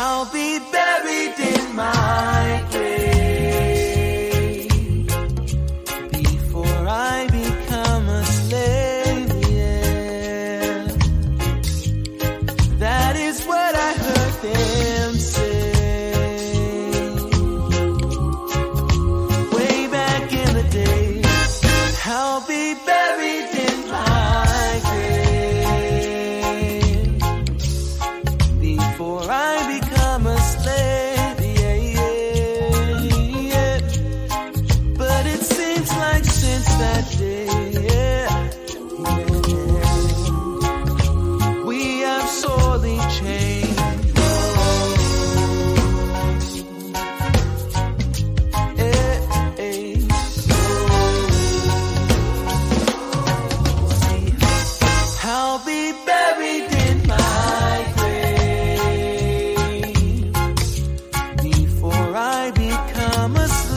I'll be buried become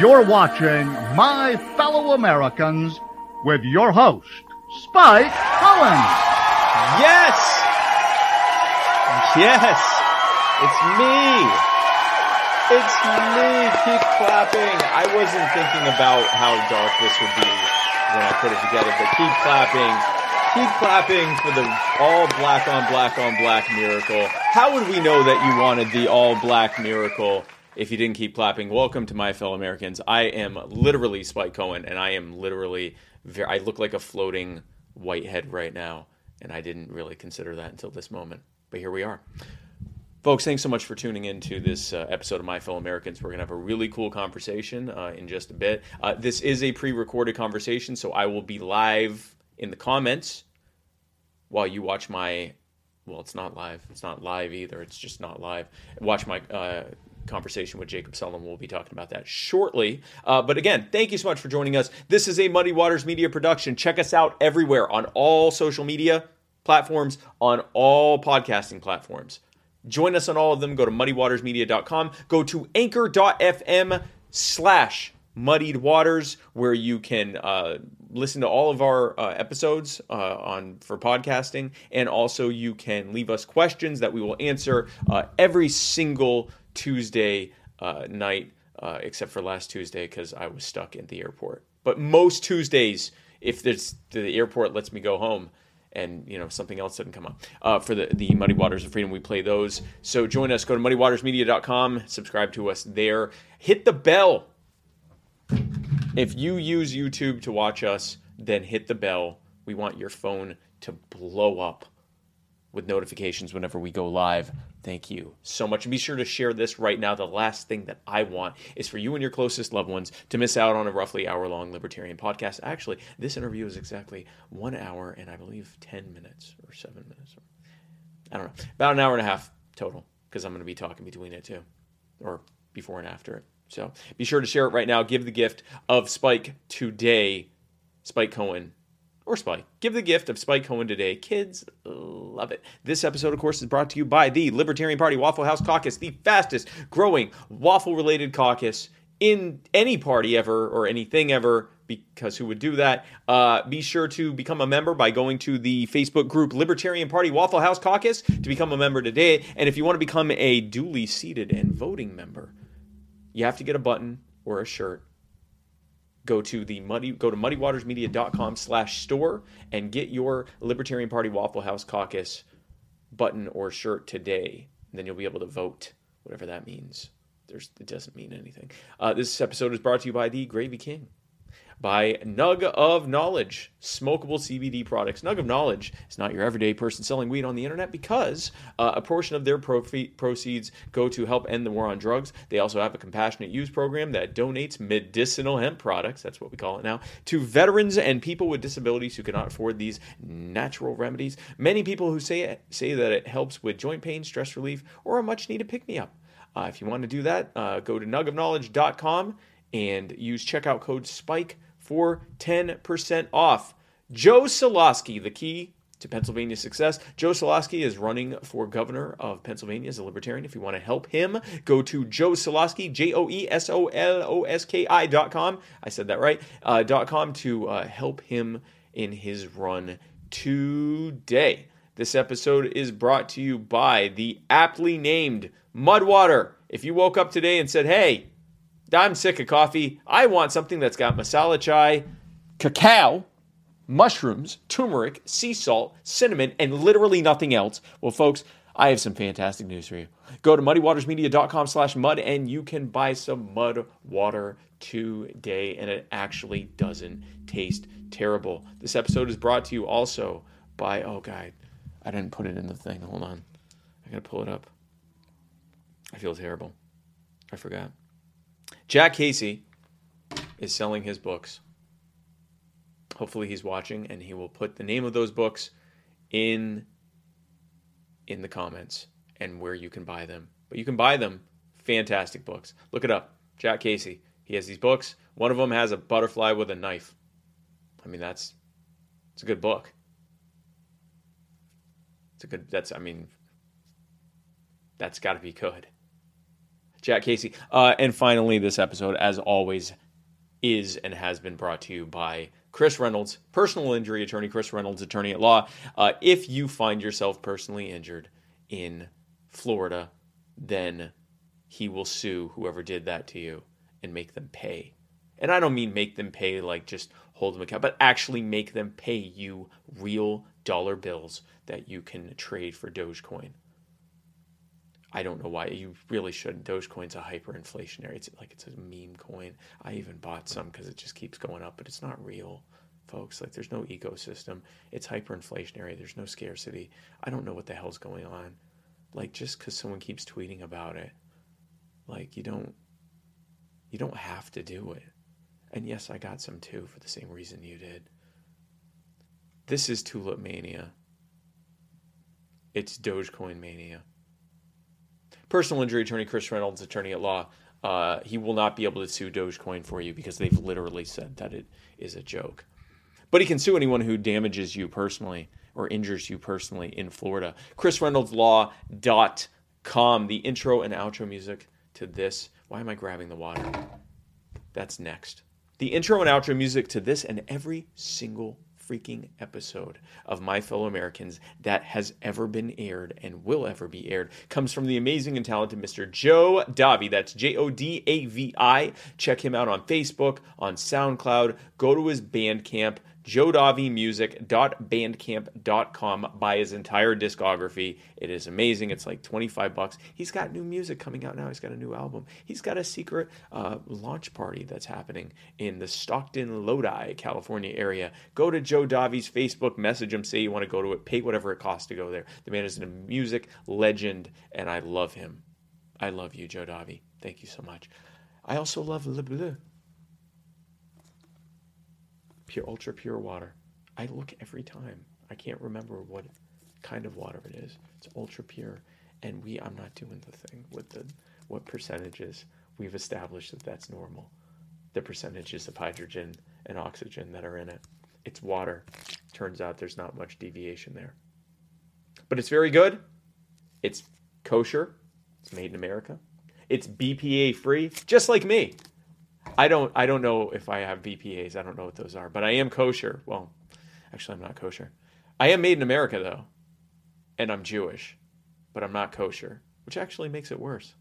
you're watching My Fellow Americans with your host, Spike Cohen. Yes! Yes! It's me! It's me! Keep clapping! I wasn't thinking about how dark this would be when I put it together, but keep clapping. Keep clapping for the all black on black on black miracle. How would we know that you wanted the all black miracle if you didn't keep clapping? Welcome to my fellow Americans. I am literally Spike Cohen, and I am literally very, I look like a floating whitehead right now, and I didn't really consider that until this moment. But here we are. Folks, thanks so much for tuning in to this uh, episode of My Fellow Americans. We're going to have a really cool conversation uh, in just a bit. Uh, this is a pre recorded conversation, so I will be live in the comments while you watch my. Well, it's not live. It's not live either. It's just not live. Watch my uh, conversation with Jacob Sullum. We'll be talking about that shortly. Uh, but again, thank you so much for joining us. This is a Muddy Waters Media production. Check us out everywhere on all social media platforms, on all podcasting platforms. Join us on all of them. Go to muddywatersmedia.com. Go to anchor.fm slash muddied waters where you can uh, listen to all of our uh, episodes uh, on for podcasting and also you can leave us questions that we will answer uh, every single tuesday uh, night uh, except for last tuesday because i was stuck at the airport but most tuesdays if there's the airport lets me go home and you know something else didn't come up uh, for the the Muddy Waters of Freedom. We play those. So join us. Go to muddywatersmedia.com. Subscribe to us there. Hit the bell. If you use YouTube to watch us, then hit the bell. We want your phone to blow up with notifications whenever we go live. Thank you so much. And be sure to share this right now. The last thing that I want is for you and your closest loved ones to miss out on a roughly hour long libertarian podcast. Actually, this interview is exactly one hour and I believe 10 minutes or seven minutes. I don't know. About an hour and a half total because I'm going to be talking between it too or before and after it. So be sure to share it right now. Give the gift of Spike today, Spike Cohen or Spike. Give the gift of Spike Cohen today. Kids love it. This episode, of course, is brought to you by the Libertarian Party Waffle House Caucus, the fastest growing waffle related caucus in any party ever or anything ever. Because who would do that? Uh, be sure to become a member by going to the Facebook group Libertarian Party Waffle House Caucus to become a member today. And if you want to become a duly seated and voting member, you have to get a button or a shirt go to the muddy go to muddywatersmedia.com slash store and get your libertarian party waffle house caucus button or shirt today. And then you'll be able to vote, whatever that means. There's, it doesn't mean anything. Uh, this episode is brought to you by the Gravy King by Nug of Knowledge, smokable CBD products. Nug of Knowledge is not your everyday person selling weed on the internet because uh, a portion of their profi- proceeds go to help end the war on drugs. They also have a compassionate use program that donates medicinal hemp products, that's what we call it now, to veterans and people with disabilities who cannot afford these natural remedies. Many people who say it, say that it helps with joint pain, stress relief, or a much needed pick me up. Uh, if you want to do that, uh, go to nugofknowledge.com and use checkout code SPIKE for 10% off. Joe Soloski, the key to Pennsylvania success. Joe Soloski is running for governor of Pennsylvania as a libertarian. If you want to help him, go to Joe Soloski, J O E S O L O S K I dot com. I said that right, uh, dot com to uh, help him in his run today. This episode is brought to you by the aptly named Mudwater. If you woke up today and said, hey, I'm sick of coffee. I want something that's got masala chai, cacao, mushrooms, turmeric, sea salt, cinnamon, and literally nothing else. Well, folks, I have some fantastic news for you. Go to muddywatersmedia.com slash mud and you can buy some mud water today, and it actually doesn't taste terrible. This episode is brought to you also by, oh, God, I didn't put it in the thing. Hold on. I gotta pull it up. I feel terrible. I forgot. Jack Casey is selling his books. Hopefully he's watching and he will put the name of those books in in the comments and where you can buy them. But you can buy them. Fantastic books. Look it up. Jack Casey. He has these books. One of them has a butterfly with a knife. I mean, that's it's a good book. It's a good that's I mean that's got to be good. Jack Casey. Uh, and finally, this episode, as always, is and has been brought to you by Chris Reynolds, personal injury attorney, Chris Reynolds, attorney at law. Uh, if you find yourself personally injured in Florida, then he will sue whoever did that to you and make them pay. And I don't mean make them pay like just hold them account, but actually make them pay you real dollar bills that you can trade for Dogecoin. I don't know why you really shouldn't. Dogecoin's a hyperinflationary. It's like it's a meme coin. I even bought some because it just keeps going up, but it's not real, folks. Like there's no ecosystem. It's hyperinflationary. There's no scarcity. I don't know what the hell's going on. Like just because someone keeps tweeting about it, like you don't, you don't have to do it. And yes, I got some too for the same reason you did. This is Tulip Mania. It's Dogecoin Mania personal injury attorney Chris Reynolds, attorney at law, uh, he will not be able to sue Dogecoin for you because they've literally said that it is a joke. But he can sue anyone who damages you personally or injures you personally in Florida. ChrisReynoldsLaw.com. The intro and outro music to this. Why am I grabbing the water? That's next. The intro and outro music to this and every single freaking episode of My Fellow Americans that has ever been aired and will ever be aired comes from the amazing and talented Mr. Joe Davi. That's J O D A V I. Check him out on Facebook, on SoundCloud. Go to his Bandcamp joedavimusic.bandcamp.com buy his entire discography. It is amazing. It's like 25 bucks. He's got new music coming out now. He's got a new album. He's got a secret uh, launch party that's happening in the stockton lodi california area. Go to joe davi's facebook message him say you want to go to it pay whatever it costs to go there. The man is a music legend and i love him. I love you joe davi. Thank you so much. I also love le bleu pure ultra pure water. I look every time. I can't remember what kind of water it is. It's ultra pure, and we I'm not doing the thing with the what percentages. We've established that that's normal. The percentages of hydrogen and oxygen that are in it. It's water. Turns out there's not much deviation there. But it's very good. It's kosher. It's made in America. It's BPA free, just like me. I don't I don't know if I have VPAs. I don't know what those are, but I am kosher. Well, actually I'm not kosher. I am made in America though. And I'm Jewish, but I'm not kosher, which actually makes it worse.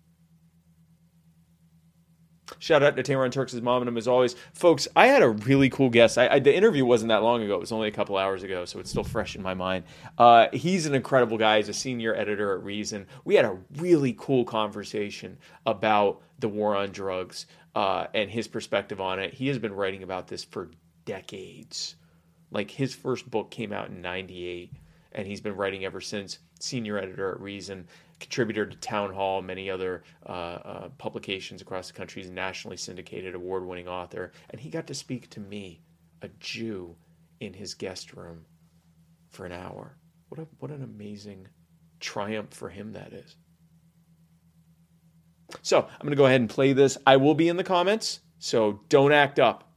Shout out to Tamron Turks' mom and him as always. Folks, I had a really cool guest. I, I, the interview wasn't that long ago. It was only a couple hours ago, so it's still fresh in my mind. Uh, he's an incredible guy. He's a senior editor at Reason. We had a really cool conversation about the war on drugs uh, and his perspective on it. He has been writing about this for decades. Like his first book came out in 98, and he's been writing ever since. Senior editor at Reason contributor to Town Hall, many other uh, uh, publications across the country. He's a nationally syndicated, award winning author. And he got to speak to me, a Jew, in his guest room for an hour. What, a, what an amazing triumph for him that is. So I'm going to go ahead and play this. I will be in the comments, so don't act up.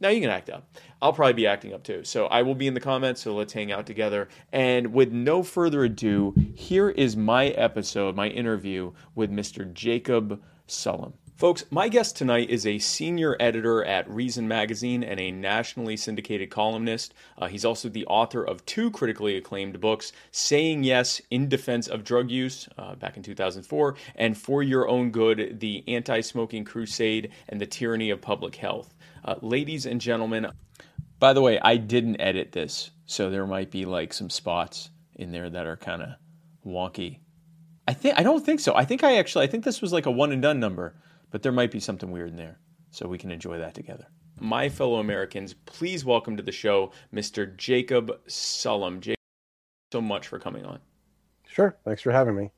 Now you can act up. I'll probably be acting up too. So I will be in the comments, so let's hang out together. And with no further ado, here is my episode, my interview with Mr. Jacob Sullum. Folks, my guest tonight is a senior editor at Reason Magazine and a nationally syndicated columnist. Uh, he's also the author of two critically acclaimed books Saying Yes in Defense of Drug Use uh, back in 2004, and For Your Own Good The Anti Smoking Crusade and the Tyranny of Public Health. Uh, ladies and gentlemen, by the way, I didn't edit this, so there might be like some spots in there that are kind of wonky. I think I don't think so. I think I actually I think this was like a one and done number, but there might be something weird in there, so we can enjoy that together. My fellow Americans, please welcome to the show Mr. Jacob Sullum. Jacob, so much for coming on. Sure, thanks for having me.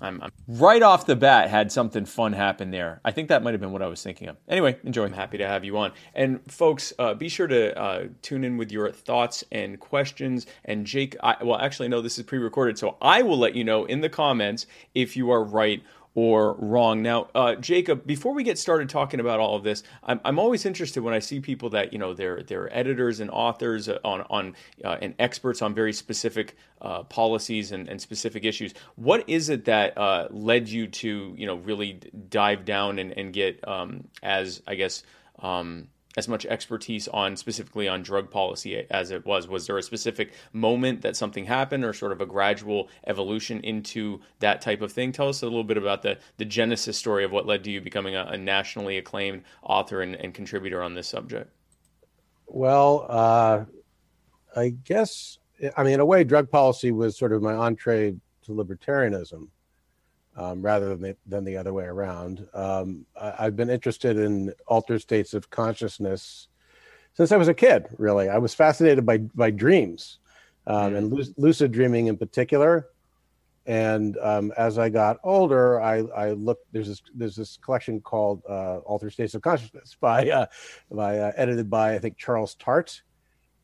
I'm, I'm, right off the bat had something fun happen there. I think that might have been what I was thinking of. Anyway, enjoy. I'm happy to have you on. And folks, uh, be sure to uh, tune in with your thoughts and questions. And Jake, I, well, actually, no, this is pre-recorded, so I will let you know in the comments if you are right or wrong. Now, uh, Jacob, before we get started talking about all of this, I'm, I'm always interested when I see people that you know they're they're editors and authors on on uh, and experts on very specific uh, policies and, and specific issues. What is it that uh, led you to you know really dive down and, and get um, as I guess um, as much expertise on specifically on drug policy as it was. Was there a specific moment that something happened, or sort of a gradual evolution into that type of thing? Tell us a little bit about the the genesis story of what led to you becoming a, a nationally acclaimed author and, and, contributor on this subject. Well, uh, I guess I mean in a way, drug policy was sort of my entree to libertarianism um, rather than the, than the other way around. Um, I, have been interested in altered states of consciousness since I was a kid. Really, I was fascinated by by dreams um, and lu- lucid dreaming in particular. And um, as I got older, I, I looked. There's this there's this collection called uh, "Altered States of Consciousness" by uh, by uh, edited by I think Charles Tart.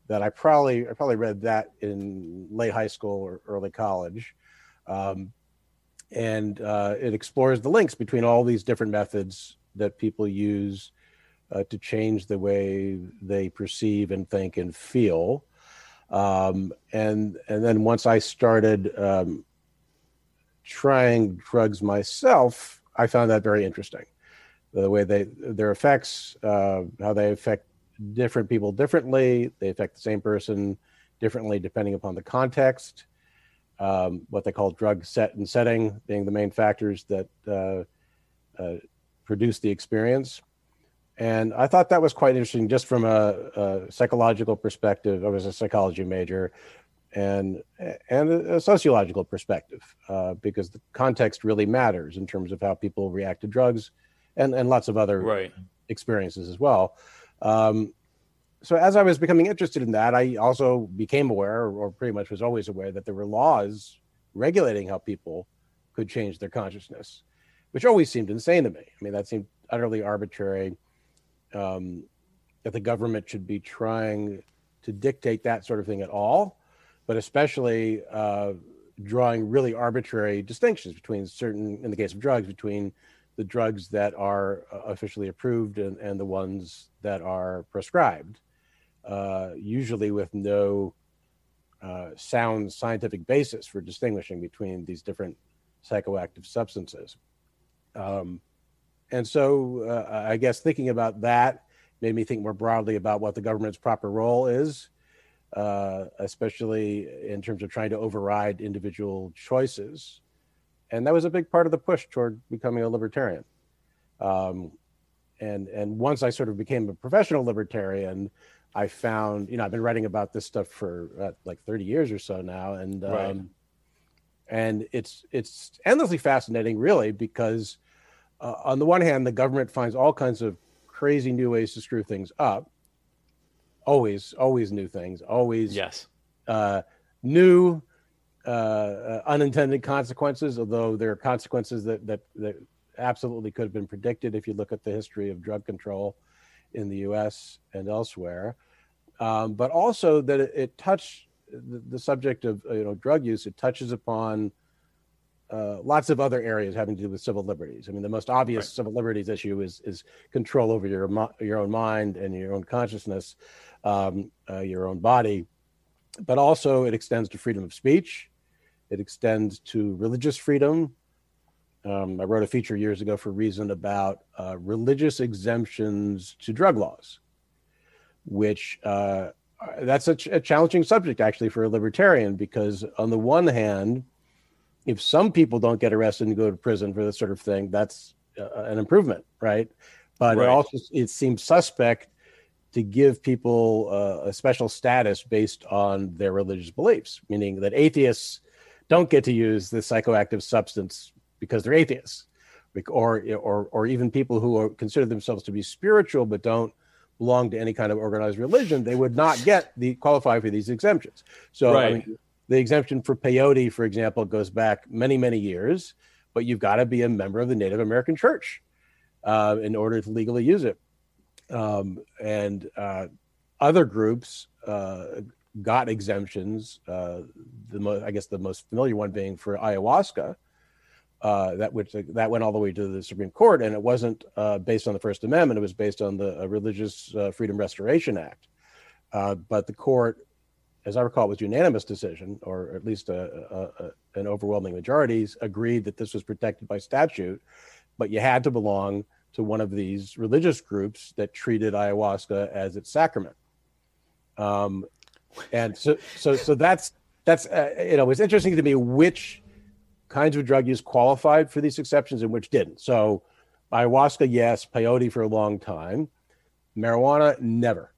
That I probably I probably read that in late high school or early college. And uh, it explores the links between all these different methods that people use uh, to change the way they perceive and think and feel. Um, and and then once I started um, trying drugs myself, I found that very interesting. The way they their effects, uh, how they affect different people differently. They affect the same person differently depending upon the context um, what they call drug set and setting being the main factors that uh, uh, produce the experience. And I thought that was quite interesting just from a, a psychological perspective. I was a psychology major and and a sociological perspective uh, because the context really matters in terms of how people react to drugs and, and lots of other right. experiences as well. Um, so as I was becoming interested in that, I also became aware, or pretty much was always aware, that there were laws regulating how people could change their consciousness, which always seemed insane to me. I mean, that seemed utterly arbitrary. Um, that the government should be trying to dictate that sort of thing at all, but especially uh, drawing really arbitrary distinctions between certain, in the case of drugs, between the drugs that are uh, officially approved and, and the ones that are prescribed uh, usually with no uh, sound scientific basis for distinguishing between these different psychoactive substances. Um, and so uh, I guess thinking about that made me think more broadly about what the government's proper role is, uh, especially in terms of trying to override individual choices. And that was a big part of the push toward becoming a libertarian. Um, and and once I sort of became a professional libertarian, I found you know I've been writing about this stuff for uh, like 30 years or so now, and um, Right. and it's it's endlessly fascinating, really, because uh, on the one hand, the government finds all kinds of crazy new ways to screw things up. Always, always new things. Always, Yes. uh, new uh, uh, unintended consequences, although there are consequences that, that that absolutely could have been predicted if you look at the history of drug control in the U.S. and elsewhere. Um, but also that it, it touched the, the subject of you know drug use. It touches upon uh, lots of other areas having to do with civil liberties. I mean, the most obvious Right. civil liberties issue is is control over your your own mind and your own consciousness, um, uh, your own body. But also, it extends to freedom of speech. It extends to religious freedom. Um, I wrote a feature years ago for Reason about uh, religious exemptions to drug laws, which uh, that's a, ch- a challenging subject actually for a libertarian because on the one hand, if some people don't get arrested and go to prison for this sort of thing, that's uh, an improvement, right? But Right. it also it seems suspect to give people uh, a special status based on their religious beliefs, meaning that atheists don't get to use this psychoactive substance because they're atheists, or or or even people who are, consider themselves to be spiritual but don't belong to any kind of organized religion, they would not get the qualify for these exemptions. So I mean, the exemption for peyote, for example, goes back many many years, but you've got to be a member of the Native American Church uh, in order to legally use it. Um, and uh, other groups uh, got exemptions. Uh, the mo- I guess the most familiar one being for ayahuasca. Uh, that which that went all the way to the Supreme Court, and it wasn't uh, based on the First Amendment. It was based on the uh, Religious uh, Freedom Restoration Act. Uh, but the court, as I recall, it was unanimous decision, or at least a, a, a, an overwhelming majority agreed that this was protected by statute. But you had to belong to one of these religious groups that treated ayahuasca as its sacrament. Um, and so, so, so that's that's uh, you know, it's interesting to me which kinds of drug use qualified for these exceptions and which didn't. So, ayahuasca, yes, peyote for a long time, marijuana, never.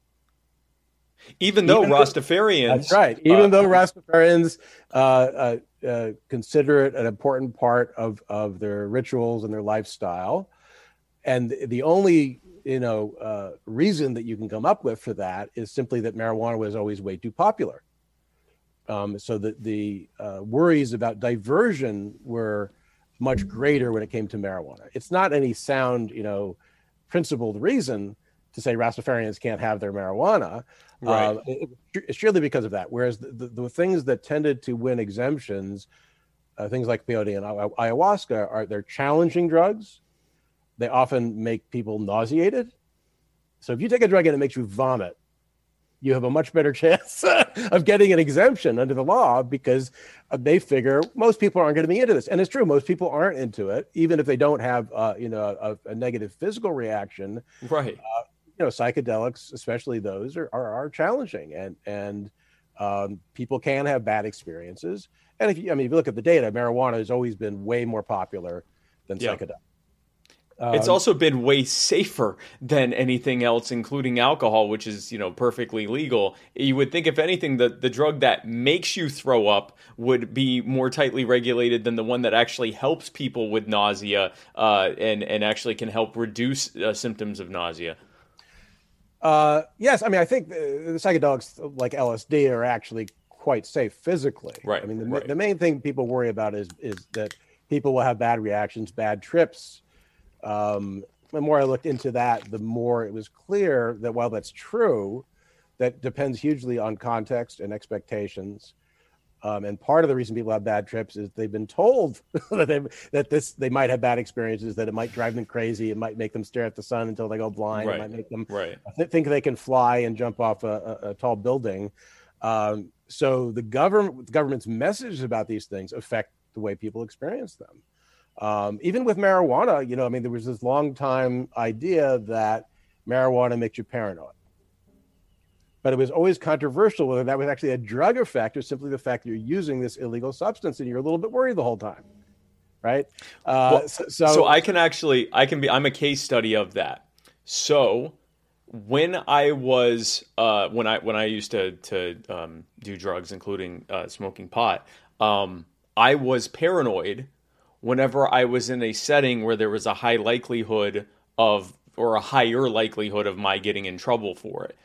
Even though Even though- Rastafarians, That's right. Even uh, though Rastafarians uh, uh, uh, consider it an important part of of their rituals and their lifestyle, and the only you know uh, reason that you can come up with for that is simply that marijuana was always way too popular. Um, so that the uh, worries about diversion were much greater when it came to marijuana. It's not any sound, you know, principled reason to say Rastafarians can't have their marijuana. Right. Uh, it- it's surely because of that. Whereas the, the, the things that tended to win exemptions, uh, things like peyote and ayahuasca, are they're challenging drugs. They often make people nauseated. So if you take a drug and it makes you vomit, you have a much better chance of getting an exemption under the law because uh, they figure most people aren't going to be into this. And it's true, most people aren't into it, even if they don't have, uh, you know, a, a negative physical reaction right. you know psychedelics especially those are, are, are challenging and and um, people can have bad experiences and if you i mean if you look at the data marijuana has always been way more popular than Yeah. psychedelics it's Um, also been way safer than anything else, including alcohol, which is you know perfectly legal. You would think, if anything, the the drug that makes you throw up would be more tightly regulated than the one that actually helps people with nausea uh, and and actually can help reduce uh, symptoms of nausea. uh, yes i mean i think the, the psychedelics like lsd are actually quite safe physically Right, i mean the, right. the main thing people worry about is is that people will have bad reactions bad trips um, the more I looked into that, the more it was clear that while that's true, that depends hugely on context and expectations. Um, and part of the reason people have bad trips is they've been told that they that this they might have bad experiences, that it might drive them crazy, it might make them stare at the sun until they go blind, Right. it might make them Right. th- think they can fly and jump off a, a, a tall building. Um, so the government, the government's messages about these things affect the way people experience them. Um, even with marijuana, you know, I mean, there was this long time idea that marijuana makes you paranoid. But it was always controversial whether that was actually a drug effect or simply the fact that you're using this illegal substance and you're a little bit worried the whole time. Right. Uh, Well, so, so, so I can actually I can be I'm a case study of that. So when I was uh, when I when I used to to um, do drugs, including uh, smoking pot, um, I was paranoid whenever I was in a setting where there was a high likelihood of or a higher likelihood of my getting in trouble for it.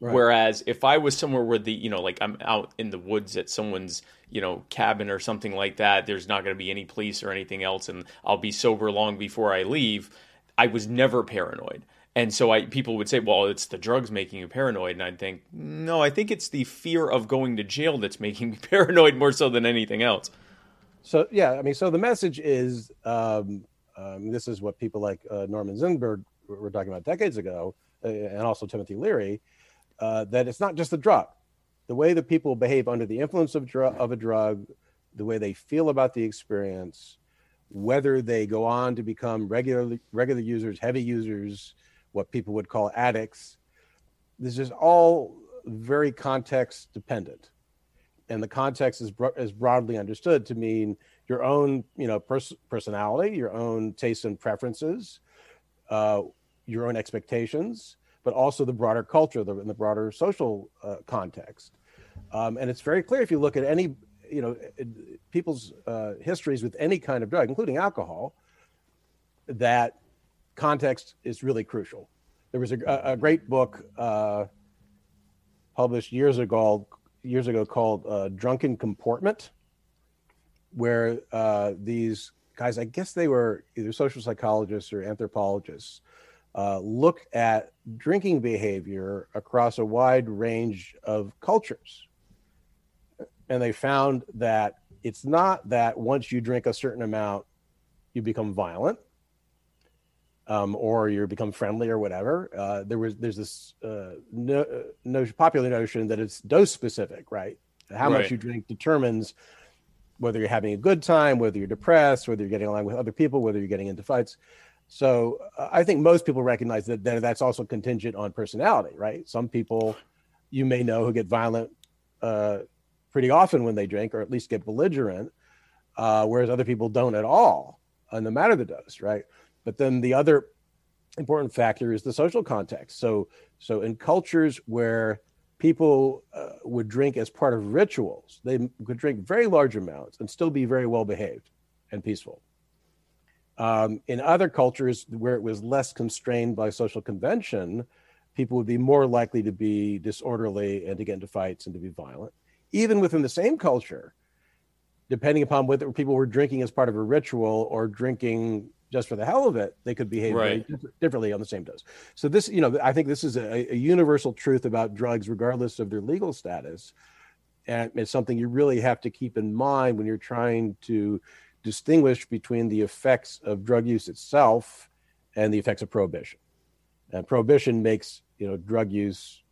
Right. Whereas if I was somewhere where the you know like I'm out in the woods at someone's you know cabin or something like that, there's not going to be any police or anything else, and I'll be sober long before I leave. I was never paranoid. And so I people would say, well, it's the drugs making you paranoid, and I'd think, no, I think it's the fear of going to jail that's making me paranoid more so than anything else. So yeah, I mean, so the message is, um, um, this is what people like uh, Norman Zinberg were talking about decades ago, uh, and also Timothy Leary, uh, that it's not just the drug. The way that people behave under the influence of, dr- of a drug, the way they feel about the experience, whether they go on to become regular regular users, heavy users, what people would call addicts. This is all very context dependent, and the context is bro- is broadly understood to mean your own, you know, pers- personality, your own tastes and preferences, uh, your own expectations, but also the broader culture the, and the broader social uh, context. Um, and it's very clear if you look at any, you know, people's uh, histories with any kind of drug, including alcohol, that context is really crucial. There was a, a great book uh, published years ago, years ago called uh, "Drunken Comportment," where uh, these guys, I guess they were either social psychologists or anthropologists, uh, looked at drinking behavior across a wide range of cultures, and they found that it's not that once you drink a certain amount, you become violent um, or you become friendly or whatever. Uh, there was there's this uh, no, uh, no, popular notion that it's dose specific, right? How right. much you drink determines whether you're having a good time, whether you're depressed, whether you're getting along with other people, whether you're getting into fights. So uh, I think most people recognize that, that that's also contingent on personality, right? Some people you may know who get violent uh, pretty often when they drink, or at least get belligerent, uh, whereas other people don't at all, no matter the dose, right? But then the other important factor is the social context. So, so in cultures where people uh, would drink as part of rituals, they could drink very large amounts and still be very well behaved and peaceful. Um, in other cultures where it was less constrained by social convention, people would be more likely to be disorderly and to get into fights and to be violent. Even within the same culture, depending upon whether people were drinking as part of a ritual or drinking just for the hell of it, they could behave right. very differently on the same dose. So this, you know, I think this is a, a, universal truth about drugs, regardless of their legal status, and it's something you really have to keep in mind when you're trying to distinguish between the effects of drug use itself and the effects of prohibition. And prohibition makes you know drug use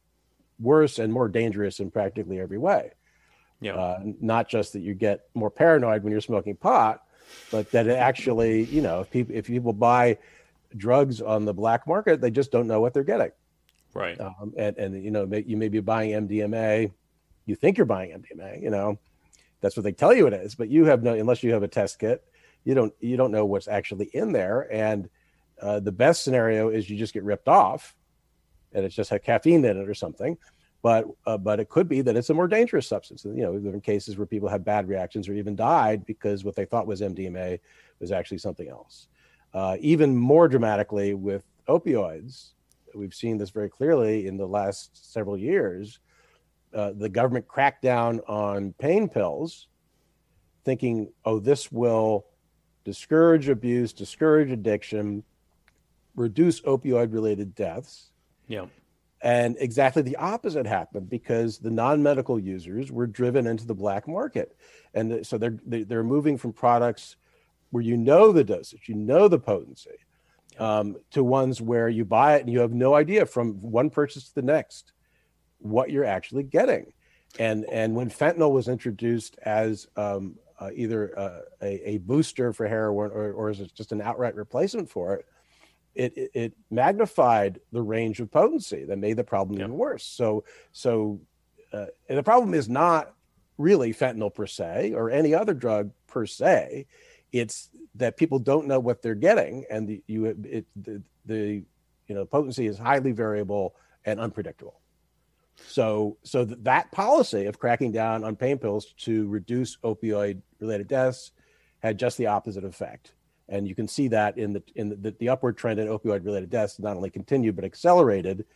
worse and more dangerous in practically every way. Yeah. Uh, not just that you get more paranoid when you're smoking pot, but that it actually, you know, if people if people buy drugs on the black market, they just don't know what they're getting. Right. Um, and and you know, you may be buying MDMA, you think you're buying MDMA, you know, that's what they tell you it is, but you have no unless you have a test kit, you don't you don't know what's actually in there. And uh, the best scenario is you just get ripped off, and it's just had caffeine in it or something but uh, but it could be that it's a more dangerous substance. You know, there cases where people have bad reactions or even died because what they thought was MDMA was actually something else. Uh, even more dramatically with opioids, we've seen this very clearly in the last several years. Uh, the government cracked down on pain pills, thinking, "Oh, this will discourage abuse, discourage addiction, reduce opioid-related deaths." Yeah and exactly the opposite happened because the non-medical users were driven into the black market. And so they're they're moving from products where you know the dosage, you know the potency, um, to ones where you buy it and you have no idea from one purchase to the next what you're actually getting. And and when fentanyl was introduced as um, uh, either uh, a, a, booster for heroin or, or as just an outright replacement for it, it, it, it magnified the range of potency that made the problem even worse. So so uh, and the problem is not really fentanyl per se or any other drug per se. It's that people don't know what they're getting, and the, you it the, the you know, potency is highly variable and unpredictable. So, so th- that policy of cracking down on pain pills to reduce opioid-related deaths had just the opposite effect, and you can see that in the in the, the upward trend in opioid-related deaths not only continued but accelerated.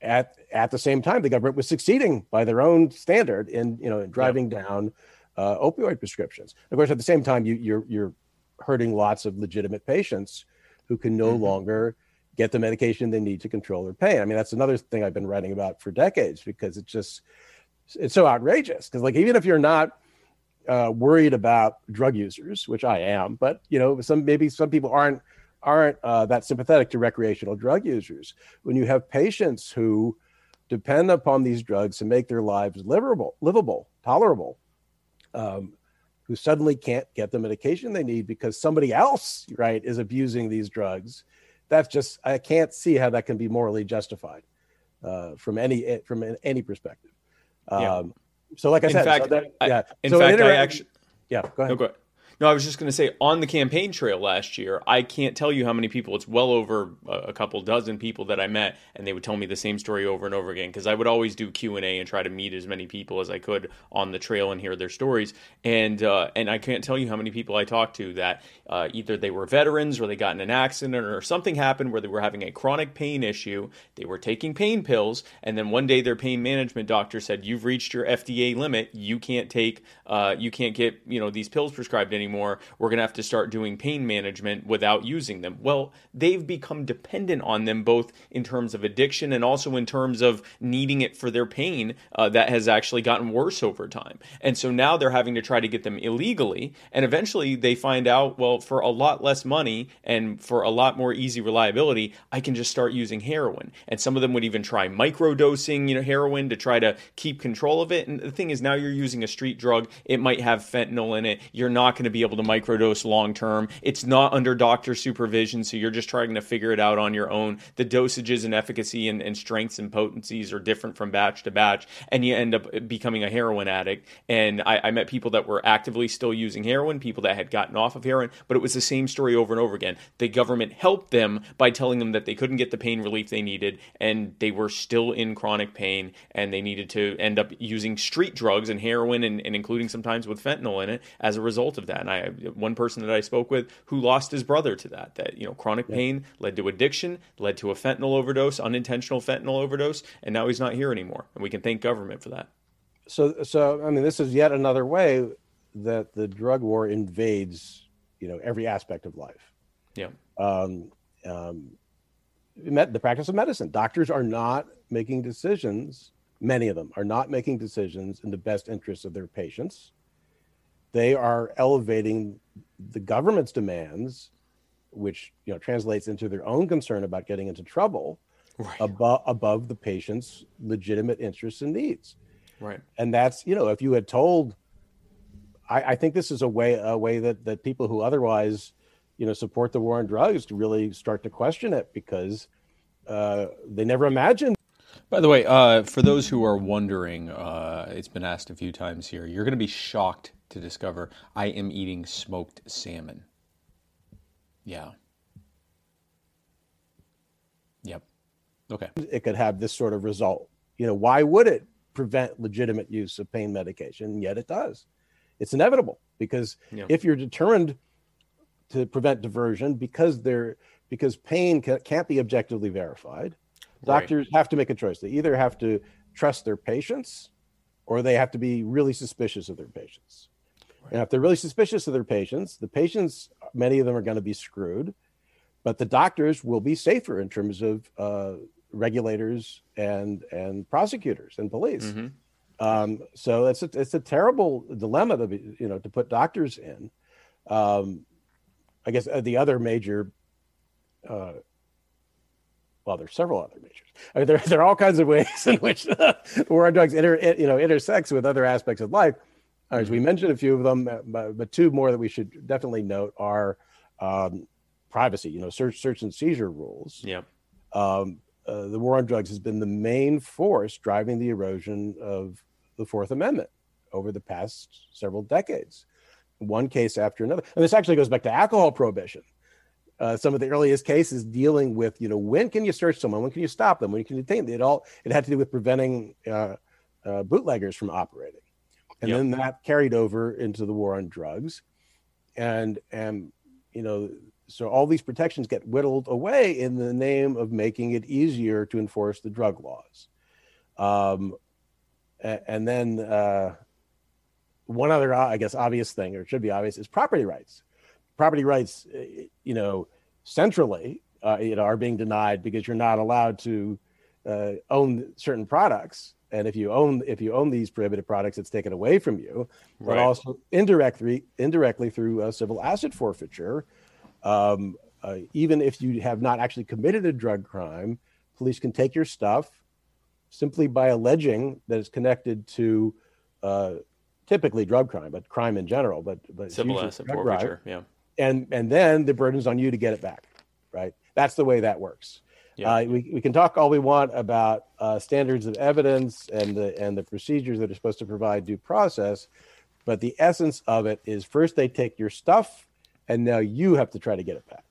At at the same time, the government was succeeding by their own standard in you know in driving down uh, opioid prescriptions. Of course, at the same time, you, you're you're hurting lots of legitimate patients who can no Mhm. longer get the medication they need to control their pain. I mean, that's another thing I've been writing about for decades because it's just it's so outrageous. Because like even if you're not uh, worried about drug users, which I am, but you know, some maybe some people aren't aren't uh, that sympathetic to recreational drug users. When you have patients who depend upon these drugs to make their lives livable, livable, tolerable, um, who suddenly can't get the medication they need because somebody else, right, is abusing these drugs. That's just I can't see how that can be morally justified uh, from any from any perspective. Yeah. So, like I In said, fact, so that, I- yeah. In so fact, inter- I actually yeah, go ahead. no, go ahead. No, I was just going to say on the campaign trail last year, I can't tell you how many people. It's well over a couple dozen people that I met, and they would tell me the same story over and over again. Because I would always do Q and A and try to meet as many people as I could on the trail and hear their stories. And uh, and I can't tell you how many people I talked to that uh, either they were veterans or they got in an accident or something happened where they were having a chronic pain issue. They were taking pain pills, and then one day their pain management doctor said, "You've reached your FDA limit. You can't take, uh, you can't get, you know, these pills prescribed anymore. We're gonna have to start doing pain management without using them." Well, they've become dependent on them both in terms of addiction and also in terms of needing it for their pain. Uh, that has actually gotten worse over time, and so now they're having to try to get them illegally, and eventually they find out, well, for a lot less money and for a lot more easy reliability, I can just start using heroin. And some of them would even try microdosing, you know, heroin to try to keep control of it. And the thing is, now you're using a street drug. It might have fentanyl in it. You're not going to be able to microdose long term. It's not under doctor supervision, so you're just trying to figure it out on your own. The dosages and efficacy and, and strengths and potencies are different from batch to batch, and you end up becoming a heroin addict. And I, I met people that were actively still using heroin, people that had gotten off of heroin, but it was the same story over and over again. The government helped them by telling them that they couldn't get the pain relief they needed, and they were still in chronic pain, and they needed to end up using street drugs and heroin, and, and including sometimes with fentanyl in it as a result of that. And I, one person that I spoke with who lost his brother to that, that you know, chronic pain led to addiction, led to a fentanyl overdose, unintentional fentanyl overdose, and now he's not here anymore. And we can thank government for that. so so i mean this is yet another way that the drug war invades you know every aspect of life Yeah. um, um, met the practice of medicine doctors are not making decisions many of them are not making decisions in the best interests of their patients they are elevating the government's demands which you know translates into their own concern about getting into trouble Right. above above the patient's legitimate interests and needs Right. and that's you know if you had told I, I think this is a way a way that that people who otherwise you know support the war on drugs to really start to question it because uh, they never imagined By the way, uh, for those who are wondering, uh, it's been asked a few times here. You're going to be shocked to discover I am eating smoked salmon. Yeah. Yep. Okay. it could have this sort of result you know why would it prevent legitimate use of pain medication and yet it does it's inevitable because Yeah. if you're determined to prevent diversion because they're because pain ca- can't be objectively verified Right. doctors have to make a choice. They either have to trust their patients or they have to be really suspicious of their patients. And if they're really suspicious of their patients the patients many of them are going to be screwed but the doctors will be safer in terms of uh, regulators and and prosecutors and police. Mhm. um, so it's a, it's a terrible dilemma to be, you know to put doctors in. Um, i guess uh, the other major uh, well, there's several other majors. I mean, there, there are all kinds of ways in which the war on drugs inter, you know, intersects with other aspects of life. As we mentioned a few of them, uh, but, but two more that we should definitely note are um, privacy. You know, search, search and seizure rules. Yeah. Um, uh, the war on drugs has been the main force driving the erosion of the Fourth Amendment over the past several decades. One case after another, and this actually goes back to alcohol prohibition. Uh, some of the earliest cases dealing with you know when can you search someone, when can you stop them, when can you detain them. It all it had to do with preventing uh, uh, bootleggers from operating, and Yep. then that carried over into the war on drugs, and and you know so all these protections get whittled away in the name of making it easier to enforce the drug laws. Um, and then uh, one other, uh, I guess, obvious thing, or it should be obvious, is property rights. Property rights, uh, you know, centrally, uh, you know, are being denied because you're not allowed to uh, own certain products. And if you own if you own these prohibited products, it's taken away from you. But Right. also indirectly indirectly through uh, civil asset forfeiture, um, uh, even if you have not actually committed a drug crime, police can take your stuff simply by alleging that it's connected to uh, typically drug crime, but crime in general. But but Civil asset drug crime. forfeiture. Yeah. And and then the burden's on you to get it back, right? That's the way that works. Yeah. Uh, we, we can talk all we want about uh, standards of evidence and the and the procedures that are supposed to provide due process, but the essence of it is first they take your stuff, and now you have to try to get it back.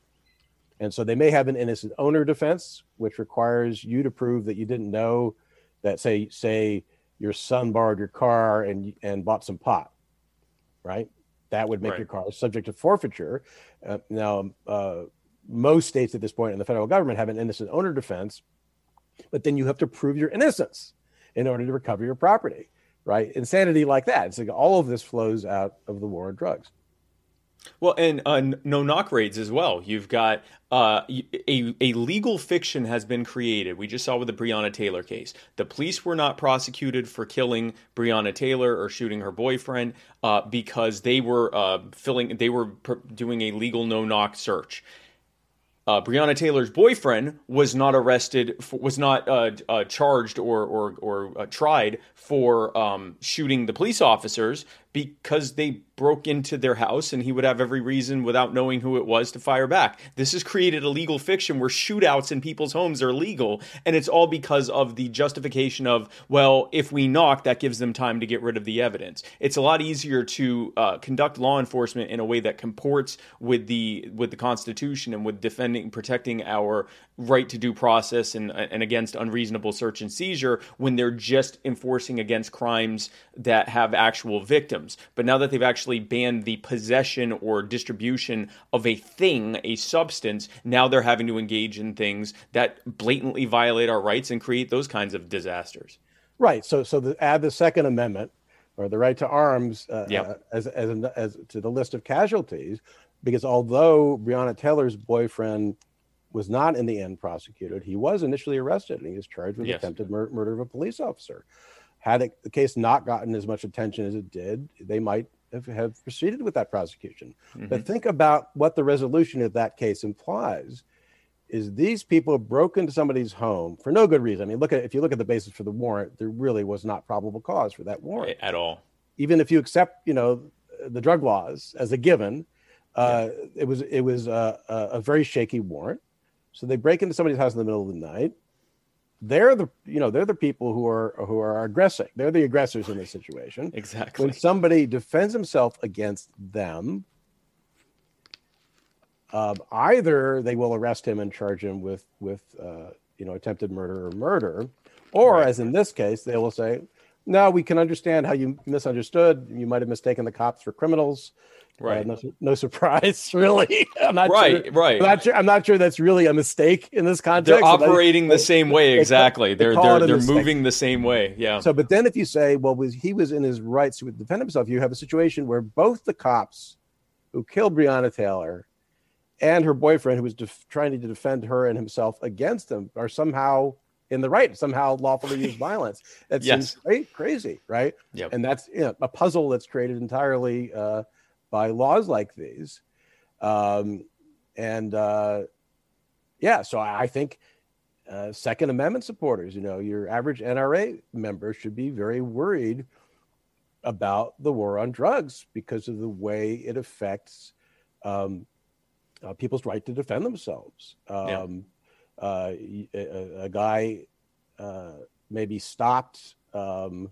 And so they may have an innocent owner defense, which requires you to prove that you didn't know that say say your son borrowed your car and and bought some pot, right? That would make Right. your car subject to forfeiture. Uh, now, uh, most states at this point in the federal government have an innocent owner defense, but then you have to prove your innocence in order to recover your property, right? Insanity like that. It's like all of this flows out of the war on drugs. Well, and uh, no knock raids as well. You've got uh, a a legal fiction has been created. We just saw with the Breonna Taylor case. The police were not prosecuted for killing Breonna Taylor or shooting her boyfriend uh, because they were uh, filling. They were pr- doing a legal no knock search. Uh, Breonna Taylor's boyfriend was not arrested, was not uh, uh, charged or or, or uh, tried for um, shooting the police officers because they broke into their house and he would have every reason without knowing who it was to fire back. This has created a legal fiction where shootouts in people's homes are legal and it's all because of the justification of well, if we knock that gives them time to get rid of the evidence. It's a lot easier to uh, conduct law enforcement in a way that comports with the with the Constitution and with defending protecting our right to due process and and against unreasonable search and seizure when they're just enforcing against crimes that have actual victims. But now that they've actually banned the possession or distribution of a thing, a substance, now they're having to engage in things that blatantly violate our rights and create those kinds of disasters. Right. So so the, add the Second Amendment or the right to arms uh, Yeah. uh, as as, an, as to the list of casualties, because although Breonna Taylor's boyfriend was not in the end prosecuted, he was initially arrested and he was charged with Yes. attempted mur- murder of a police officer. Had it, the case not gotten as much attention as it did, they might have, have proceeded with that prosecution. But think about what the resolution of that case implies is these people broke into somebody's home for no good reason. I mean, look at if you look at the basis for the warrant, there really was not probable cause for that warrant. At all. Even if you accept, you know, the drug laws as a given, uh, it was it was a, a, a very shaky warrant. So they break into somebody's house in the middle of the night. They're the you know they're the people who are who are aggressing. They're the aggressors in this situation Exactly. when somebody defends himself against them, um, either they will arrest him and charge him with with uh, you know attempted murder or murder, or Right. as in this case, they will say, "No, we can understand how you misunderstood. You might have mistaken the cops for criminals." Uh, Right. no, no surprise, really. I'm not Right, sure, right. I'm not, sure, I'm not sure that's really a mistake in this context. They're they- operating the same way exactly. they They're they're they're moving the same way. Yeah. So, but then if you say, well, was he was in his rights to defend himself, you have a situation where both the cops who killed Breonna Taylor and her boyfriend, who was def- trying to defend her and himself against them, are somehow in the right, somehow lawfully use violence. That Yes. seems crazy, right? Yep. And that's you know, a puzzle that's created entirely uh, by laws like these. Um, and uh, yeah, so I think uh, Second Amendment supporters, you know, your average NRA member should be very worried about the war on drugs because of the way it affects um, uh, people's right to defend themselves. Yeah. Um, uh, y- a, a- guy uh, may be stopped um,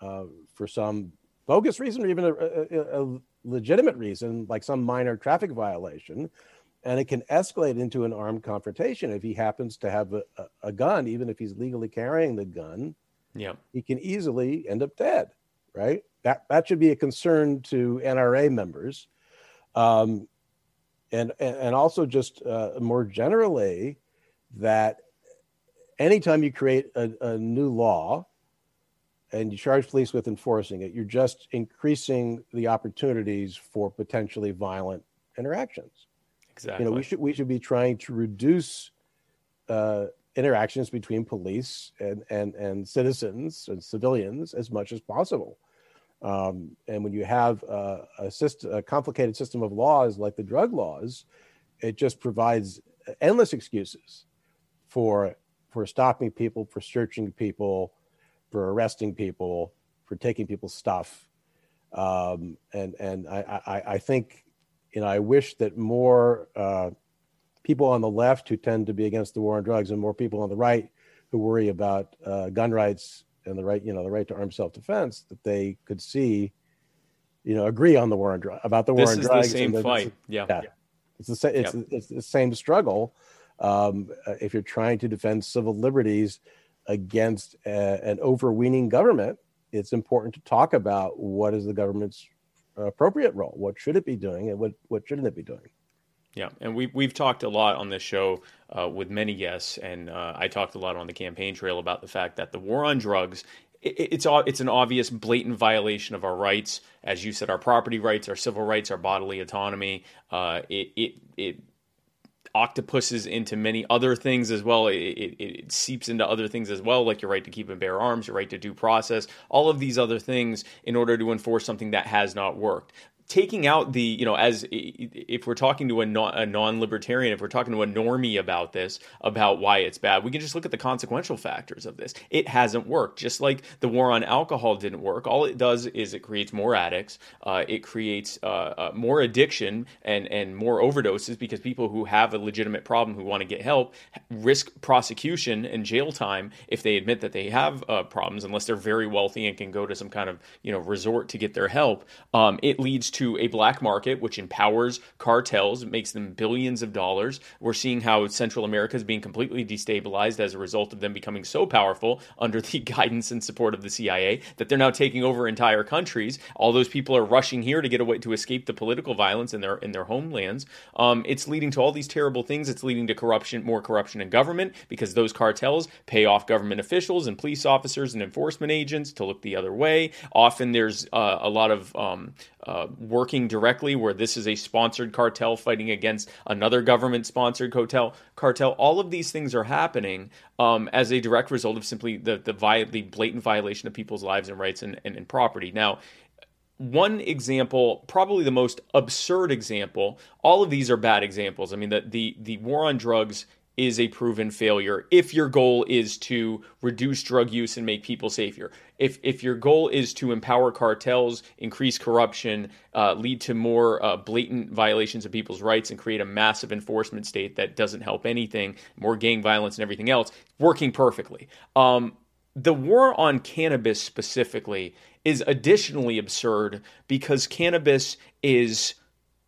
uh, for some bogus reason or even a, a legitimate reason, like some minor traffic violation. and it can escalate into an armed confrontation if he happens to have a, a, gun, even if he's legally carrying the gun. Yeah, he can easily end up dead. Right. That that should be a concern to NRA members, um, and, and and also just uh, more generally that anytime you create a, a new law and you charge police with enforcing it, you're just increasing the opportunities for potentially violent interactions. Exactly. You know, we should we should be trying to reduce uh, interactions between police and and and citizens and civilians as much as possible. Um, and when you have uh, a, system, a complicated system of laws like the drug laws, it just provides endless excuses for for stopping people, for searching people, for arresting people, for taking people's stuff. Um, and and I, I, I think you know I wish that more uh, people on the left who tend to be against the war on drugs and more people on the right who worry about uh, gun rights and the right you know the right to armed self defense that they could see you know agree on the war on drugs about the war this on is. The same fight. Yeah. yeah. It's the same. It's, it's the same struggle. Um, uh, if you're trying to defend civil liberties against a, an overweening government, it's important to talk about what is the government's appropriate role. What should it be doing, and what what shouldn't it be doing? Yeah, and we we've talked a lot on this show uh, with many guests, and uh, I talked a lot on the campaign trail about the fact that the war on drugs it's it's an obvious, blatant violation of our rights, as you said, our property rights, our civil rights, our bodily autonomy. Uh, it it it octopuses into many other things as well. It, it, it, seeps into other things as well, like your right to keep and bear arms, your right to due process, all of these other things in order to enforce something that has not worked taking out the you know as if we're talking to a, non, a non-libertarian if we're talking to a normie about this about why it's bad we can just look at the consequential factors of this. It hasn't worked. Just like the war on alcohol didn't work all it does is it creates more addicts uh, it creates uh, uh, more addiction and and more overdoses because people who have a legitimate problem who want to get help risk prosecution and jail time if they admit that they have uh, problems unless they're very wealthy and can go to some kind of you know resort to get their help. Um, it leads to to a black market, which empowers cartels, makes them billions of dollars. We're seeing how Central America is being completely destabilized as a result of them becoming so powerful under the guidance and support of the CIA that they're now taking over entire countries. All those people are rushing here to get away to escape the political violence in their in their homelands. Um, it's leading to all these terrible things. It's leading to corruption, more corruption in government because those cartels pay off government officials and police officers and enforcement agents to look the other way. Often there's uh, a lot of um, uh, working directly, where this is a sponsored cartel fighting against another government sponsored cartel. Cartel. All of these things are happening um, as a direct result of simply the the, vi- the blatant violation of people's lives and rights and, and, and property. Now, one example, probably the most absurd example. All of these are bad examples. I mean, the the the war on drugs is a proven failure if your goal is to reduce drug use and make people safer. If if your goal is to empower cartels, increase corruption, uh, lead to more uh, blatant violations of people's rights, and create a massive enforcement state that doesn't help anything, more gang violence and everything else, working perfectly. Um, the war on cannabis specifically is additionally absurd because cannabis is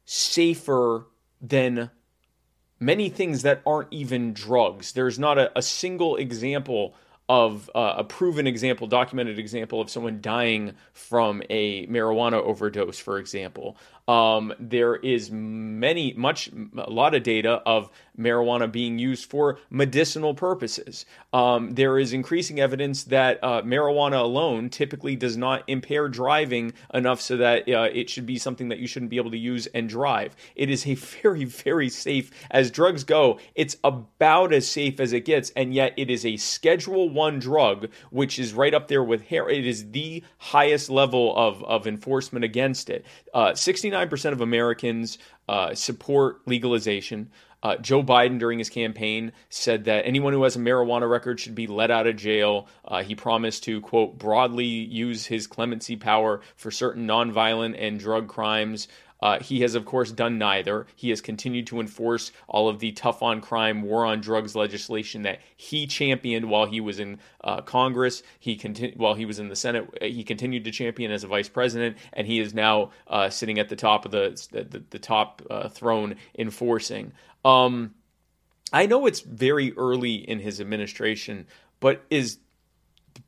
safer than many things that aren't even drugs. There's not a, a single example of uh, a proven example, documented example of someone dying from a marijuana overdose, for example. Um, there is many, much, a lot of data of marijuana being used for medicinal purposes. Um, there is increasing evidence that uh, marijuana alone typically does not impair driving enough so that uh, it should be something that you shouldn't be able to use and drive. It is a very, very safe, as drugs go, it's about as safe as it gets, and yet it is a Schedule One drug, which is right up there with hair. It is the highest level of, of enforcement against it. Uh, 69% of Americans uh, support legalization. Uh, Joe Biden, during his campaign, said that anyone who has a marijuana record should be let out of jail. Uh, he promised to, quote, broadly use his clemency power for certain nonviolent and drug crimes. Uh, he has, of course, done neither. He has continued to enforce all of the tough on crime, war on drugs legislation that he championed while he was in uh, Congress. He while he was in the Senate, he continued to champion as a vice president, and he is now uh, sitting at the top of the the, the top uh, throne enforcing. Um, I know it's very early in his administration, but is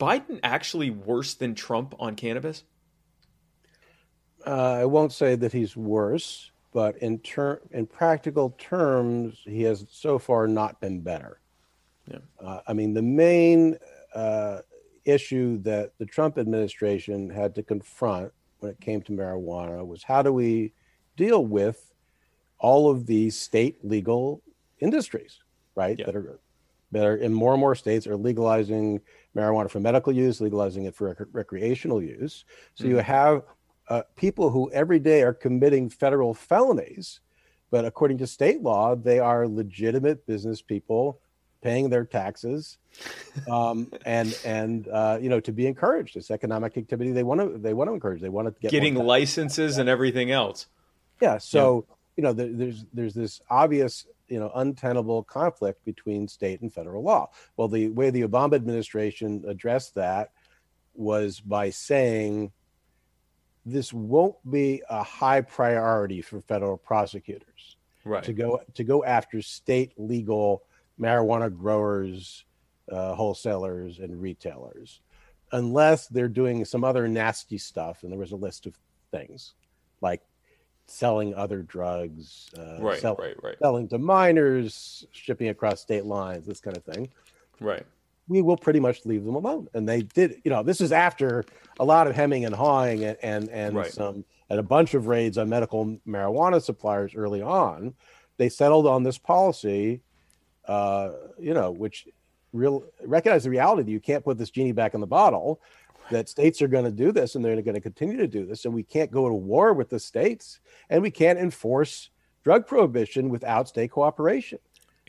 Biden actually worse than Trump on cannabis? Uh, I won't say that he's worse, but in ter- in practical terms, he has so far not been better. Yeah. Uh, I mean, the main uh, issue that the Trump administration had to confront when it came to marijuana was how do we deal with all of these state legal industries, right? Yeah. That are that are in more and more states are legalizing marijuana for medical use, legalizing it for rec- recreational use. So you have uh, people who every day are committing federal felonies, but according to state law, they are legitimate business people paying their taxes, um, and and uh, you know to be encouraged. It's economic activity they want to they want to encourage. They want to get Getting licenses and everything else. yeah. So you know, there, there's there's this obvious you know untenable conflict between state and federal law. Well, the way the Obama administration addressed that was by saying this won't be a high priority for federal prosecutors Right. to go to go after state legal marijuana growers, uh, wholesalers, and retailers, unless they're doing some other nasty stuff. And there was a list of things like selling other drugs, uh, Right, sell- right, right, selling to minors, shipping across state lines, this kind of thing. right. We will pretty much leave them alone. And they did, you know, this is after a lot of hemming and hawing and and, and Right. some and a bunch of raids on medical marijuana suppliers early on. They settled on this policy, uh, you know, which real recognize the reality that you can't put this genie back in the bottle. That states are going to do this and they're going to continue to do this, and we can't go to war with the states, and we can't enforce drug prohibition without state cooperation.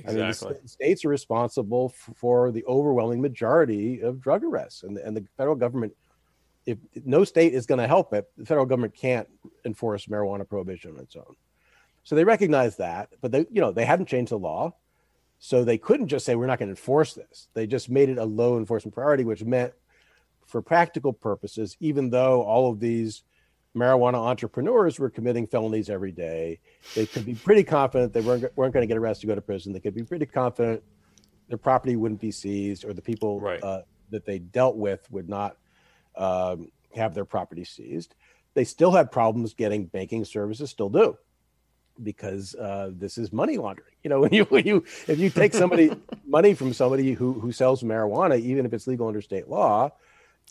I mean, the states are responsible f- for the overwhelming majority of drug arrests, and, and the federal government, if no state is going to help it, the federal government can't enforce marijuana prohibition on its own. So they recognize that, but they, you know, they hadn't changed the law, so they couldn't just say we're not going to enforce this. They just made it a low enforcement priority, which meant, for practical purposes, even though all of these marijuana entrepreneurs were committing felonies every day, they could be pretty confident they weren't, weren't going to get arrested, to go to prison. They could be pretty confident their property wouldn't be seized or the people Right. uh, that they dealt with would not um, have their property seized. They still had problems getting banking services, still do, because uh, this is money laundering. You know, when you when you if you take somebody money from somebody who who sells marijuana, even if it's legal under state law,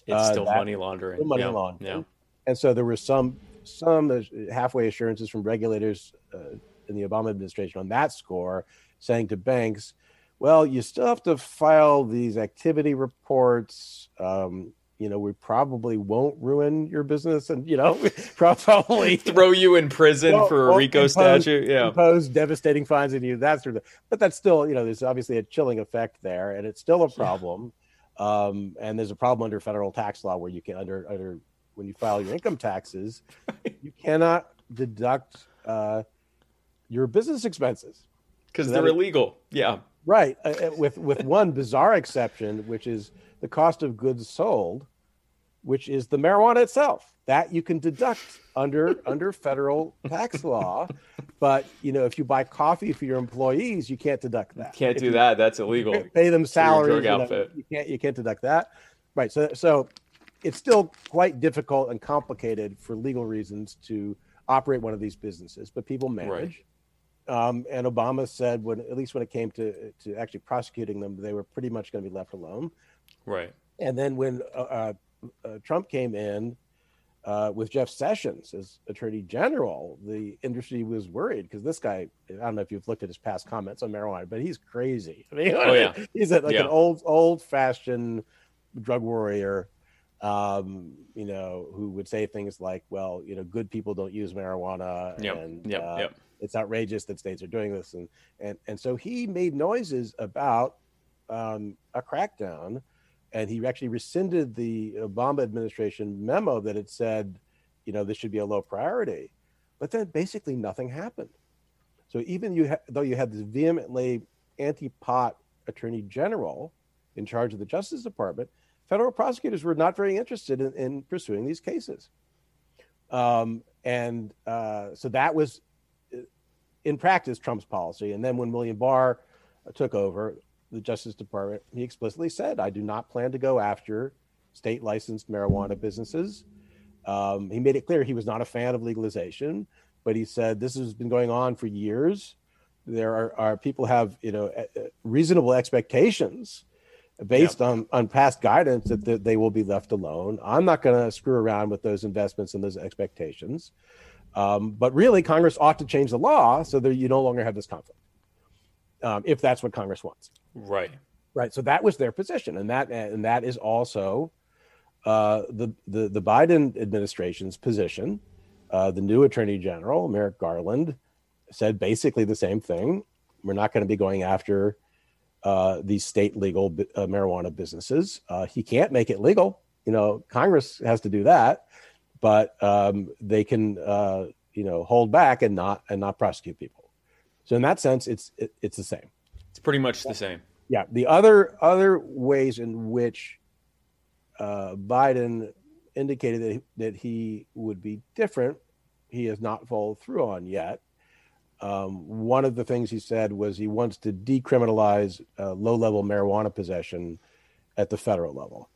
It's uh, still money laundering. still money yeah. laundering. Yeah. And so there were some some halfway assurances from regulators uh, in the Obama administration on that score, saying to banks, "Well, you still have to file these activity reports. Um, you know, we probably won't ruin your business, and you know, probably Throw you in prison Well, for a RICO impose- statute. Yeah. impose devastating fines on you, that sort of thing. But that's still, you know, there's obviously a chilling effect there, and it's still a problem. Um, and there's a problem under federal tax law where you can under under when you file your income taxes, you cannot deduct uh, your business expenses. Because So they're illegal. Yeah. Right, uh, uh, with with one bizarre exception, which is the cost of goods sold, which is the marijuana itself. That you can deduct under under federal tax law, but you know if you buy coffee for your employees, you can't deduct that. Can't If do you that. That's illegal. Pay them salaries. drug you, know, outfit. you can't you can't deduct that. Right. So so it's still quite difficult and complicated for legal reasons to operate one of these businesses, but people manage. Um, and Obama said, when at least when it came to to actually prosecuting them, they were pretty much going to be left alone. Right. And then when uh, uh, uh, Trump came in uh, with Jeff Sessions as Attorney General, the industry was worried because this guy, I don't know if you've looked at his past comments on marijuana, but he's crazy. I mean, Oh, yeah. he's a, like Yeah. an old, old fashioned drug warrior, um, you know, who would say things like, well, you know, good people don't use marijuana. Yep. And, Yep. uh, yep. it's outrageous that states are doing this and and and so he made noises about um, a crackdown and he actually rescinded the obama administration memo that had said you know this should be a low priority but then basically nothing happened. So even you, ha- though you had this vehemently anti-pot attorney general in charge of the Justice Department, federal prosecutors were not very interested in, in pursuing these cases. Um, and uh, so that was, uh, in practice, Trump's policy. And then when William Barr took over the Justice Department, he explicitly said, I do not plan to go after state licensed marijuana businesses. Um, he made it clear he was not a fan of legalization, but he said this has been going on for years. There are, are people have you know reasonable expectations based yeah. on on past guidance that, that they will be left alone. I'm not going to screw around with those investments and those expectations. Um, but really, Congress ought to change the law so that you no longer have this conflict, um, if that's what Congress wants. Right. Right. So that was their position, and that and that is also uh, the the the Biden administration's position. Uh, the new Attorney General Merrick Garland said basically the same thing. We're not going to be going after uh, these state legal uh, marijuana businesses. Uh, he can't make it legal. You know, Congress has to do that, but um, they can, uh, you know, hold back and not and not prosecute people. So in that sense, it's it, it's the same. It's pretty much the same. Yeah. The other other ways in which uh, Biden indicated that he, that he would be different, he has not followed through on yet. Um, one of the things he said was he wants to decriminalize uh, low level marijuana possession at the federal level,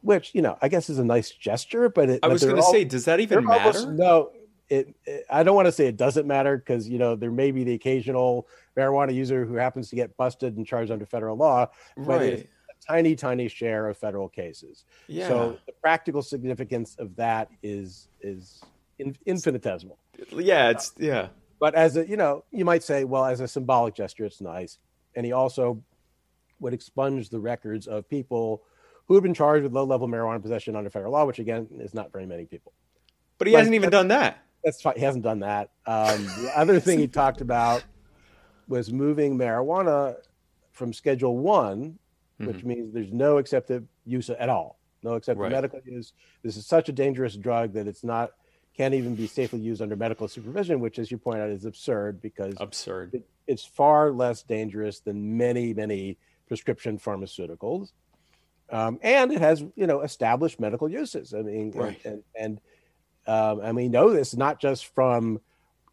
which, you know, I guess is a nice gesture, but it, I was going to say, does that even matter? Almost, no, it, it, I don't want to say it doesn't matter because, you know, there may be the occasional marijuana user who happens to get busted and charged under federal law, but right. it's a tiny, tiny share of federal cases. Yeah. So the practical significance of that is, is infinitesimal. Yeah. It's, yeah but as a, you know, you might say, well, as a symbolic gesture, it's nice. And he also would expunge the records of people who have been charged with low level marijuana possession under federal law, which again is not very many people. But he but hasn't even done that. That's fine. He hasn't done that. Um, the other thing he talked about was moving marijuana from Schedule One, which mm-hmm. means there's no accepted use at all, no accepted right. medical use. This is such a dangerous drug that it's not can't even be safely used under medical supervision, which, as you point out, is absurd because absurd. It, it's far less dangerous than many, many prescription pharmaceuticals, um, and it has you know established medical uses. I mean, right. and and, um, and we know this not just from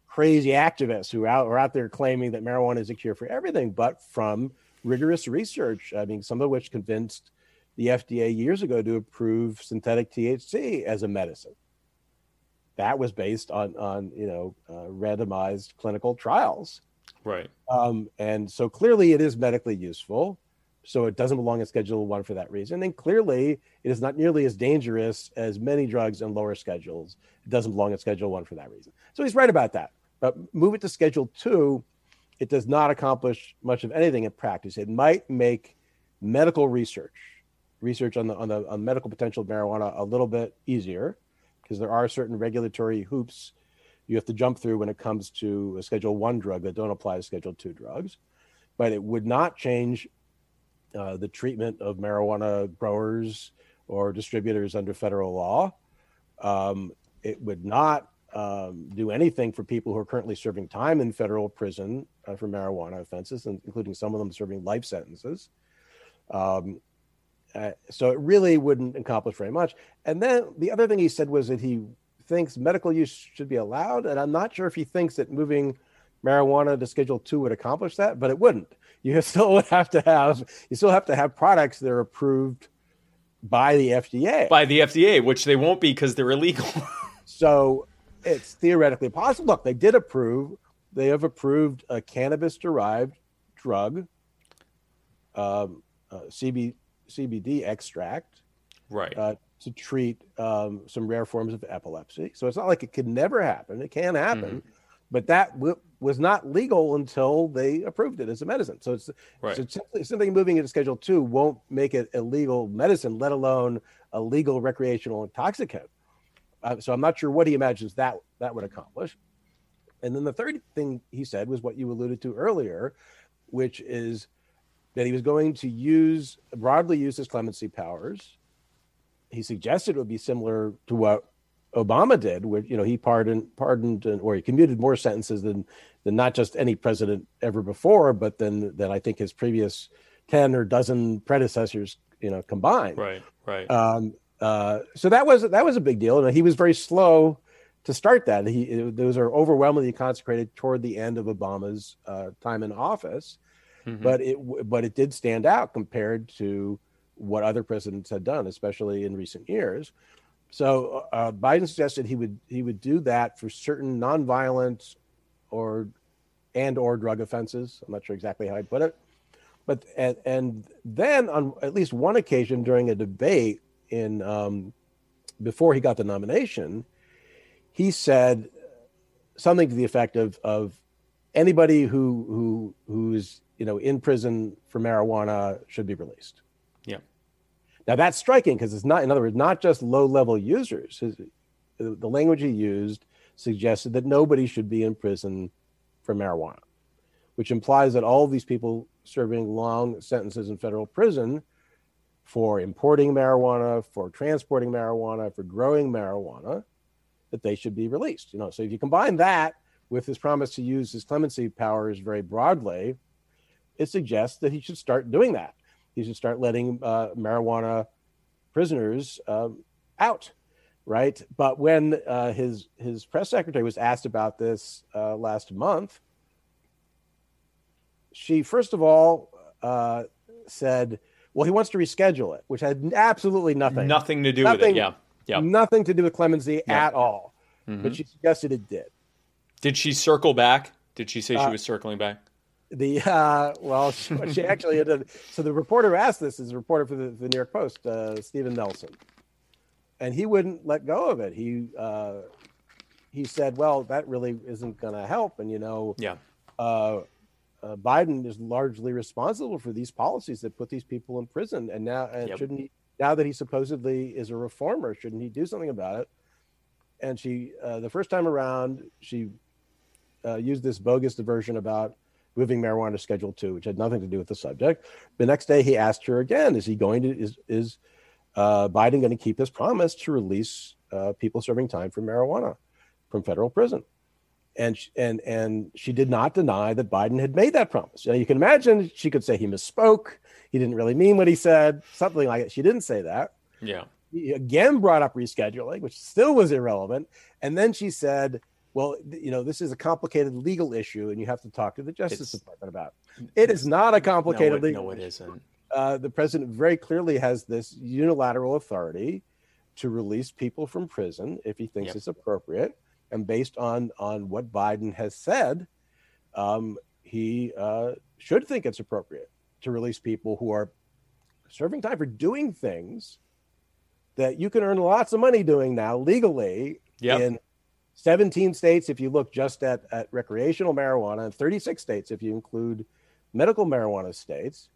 crazy activists who out, are out there claiming that marijuana is a cure for everything, but from rigorous research. I mean, some of which convinced the FDA years ago to approve synthetic THC as a medicine that was based on on you know uh, randomized clinical trials. Right. Um, and so clearly it is medically useful so it doesn't belong in schedule one for that reason. And clearly it is not nearly as dangerous as many drugs in lower schedules. It doesn't belong in schedule one for that reason. So he's right about that. But move it to schedule two it does not accomplish much of anything in practice. It might make medical research research on the on the on medical potential of marijuana a little bit easier because there are certain regulatory hoops you have to jump through when it comes to a Schedule One drug that don't apply to Schedule Two drugs. But it would not change uh, the treatment of marijuana growers or distributors under federal law. Um, it would not um, do anything for people who are currently serving time in federal prison uh, for marijuana offenses, and including some of them serving life sentences. Um, uh, so it really wouldn't accomplish very much. And then the other thing he said was that he thinks medical use should be allowed. And I'm not sure if he thinks that moving marijuana to Schedule Two would accomplish that, but it wouldn't. You still would have to have you still have to have products that are approved by the FDA. By the FDA, which they won't be because they're illegal. so it's theoretically possible. Look, they did approve. They have approved a cannabis-derived drug, um, uh, CB, CBD extract, right, uh, to treat um, some rare forms of epilepsy. So it's not like it could never happen; it can happen, mm-hmm. but that w- was not legal until they approved it as a medicine. So it's, right. so simply, simply moving it to Schedule Two won't make it a legal medicine, let alone a legal recreational intoxicant. Uh, so I'm not sure what he imagines that that would accomplish. And then the third thing he said was what you alluded to earlier, which is that he was going to use broadly use his clemency powers. He suggested it would be similar to what Obama did, where you know he pardoned pardoned or he commuted more sentences than than not just any president ever before, but then than I think his previous ten or dozen predecessors, you know, combined. Right, right. Um, uh, so that was that was a big deal, and he was very slow to start that. He those are overwhelmingly consecrated toward the end of Obama's uh, time in office, Mhm. but it but it did stand out compared to what other presidents had done, especially in recent years. So uh, Biden suggested he would he would do that for certain nonviolent or and or drug offenses. I'm not sure exactly how I put it, but and, and then on at least one occasion during a debate in um, before he got the nomination, he said something to the effect of of anybody who who who's you know in prison for marijuana should be released. Yeah. Now that's striking because it's not, in other words, not just low level users. His, the language he used suggested that nobody should be in prison for marijuana, which implies that all of these people serving long sentences in federal prison for importing marijuana, for transporting marijuana, for growing marijuana, that they should be released. You know, so if you combine that with his promise to use his clemency powers very broadly, it suggests that he should start doing that. He should start letting uh, marijuana prisoners um, out, right? But when uh, his his press secretary was asked about this uh, last month, she first of all uh, said, "Well, he wants to reschedule it," which had absolutely nothing Nothing to do with it. Nothing- Yeah. Yeah. nothing to do with clemency Yeah. at all. Mhm. But she suggested it did. Did she circle back? Did she say she Uh, was circling back? The uh, well, she, she actually. So the reporter asked this is a reporter for the, the New York Post, uh, Steven Nelson, and he wouldn't let go of it. He uh, he said, "Well, that really isn't going to help," and you know, Yeah. uh, uh, Biden is largely responsible for these policies that put these people in prison, and now and Yep. shouldn't he? Now that he supposedly is a reformer, shouldn't he do something about it? And she, uh, the first time around, she uh, used this bogus diversion about moving marijuana to Schedule Two, which had nothing to do with the subject. The next day, he asked her again: "Is he going to is is uh, Biden going to keep his promise to release uh, people serving time for marijuana from federal prison?" And sh- and and she did not deny that Biden had made that promise. Now you can imagine she could say he misspoke. He didn't really mean what he said, something like it. She didn't say that Yeah. he again brought up rescheduling, which still was irrelevant. And then she said, well, you know, this is a complicated legal issue and you have to talk to the Justice It's- Department about. It. It is not a complicated no, it, no, it isn't. Uh, the president very clearly has this unilateral authority to release people from prison if he thinks Yep. it's appropriate. And based on on what Biden has said, um, he uh, should think it's appropriate to release people who are serving time for doing things that you can earn lots of money doing now legally Yep. in 17 states if you look just at, at recreational marijuana and 36 states if you include medical marijuana states.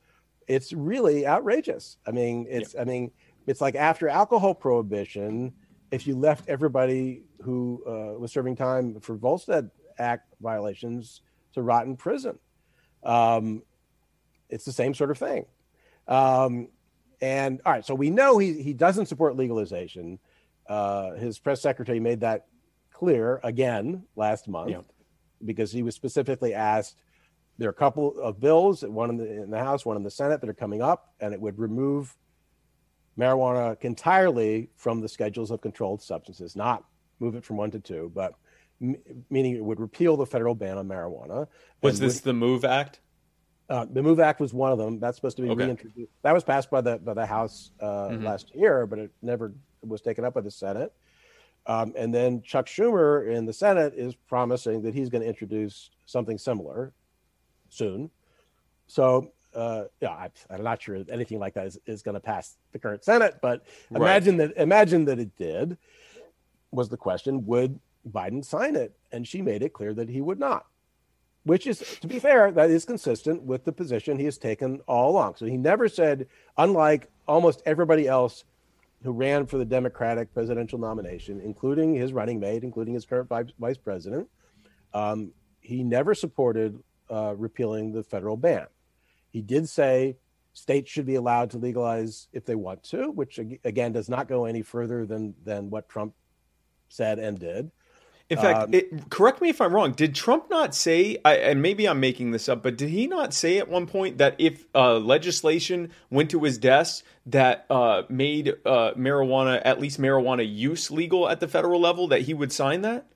It's really outrageous. I mean it's i mean it's like after alcohol prohibition if you left everybody who uh, was serving time for volstead act violations to rot in prison. Um, it's the same sort of thing. Um, and all right so we know he, he doesn't support legalization. Uh, his press secretary made that clear again last month Yeah. because he was specifically asked there are a couple of bills one in the, in the house one in the senate that are coming up and it would remove marijuana entirely from the schedules of controlled substances not move it from one to two but m- meaning it would repeal the federal ban on marijuana Was this the MORE Act? uh, the MORE Act was one of them. That's supposed to be Okay. reintroduced. That was passed by the by the House uh, Mhm. last year, but it never was taken up by the Senate. Um, and then Chuck Schumer in the Senate is promising that he's going to introduce something similar soon. So, uh, yeah, I, I'm not sure anything like that is, is going to pass the current Senate, but Right. imagine that imagine that it did. Was the question? Would Biden sign it? And she made it clear that he would not which is, to be fair, that is consistent with the position he has taken all along. So he never said, unlike almost everybody else who ran for the Democratic presidential nomination, including his running mate, including his current vice, president, um, he never supported uh, repealing the federal ban. He did say states should be allowed to legalize if they want to, which again does not go any further than than what Trump said and did. In fact, Um, it, correct me if I'm wrong. Did Trump not say, I, and maybe I'm making this up, but did he not say at one point that if uh, legislation went to his desk that uh, made uh, marijuana, at least marijuana use legal at the federal level, that he would sign that?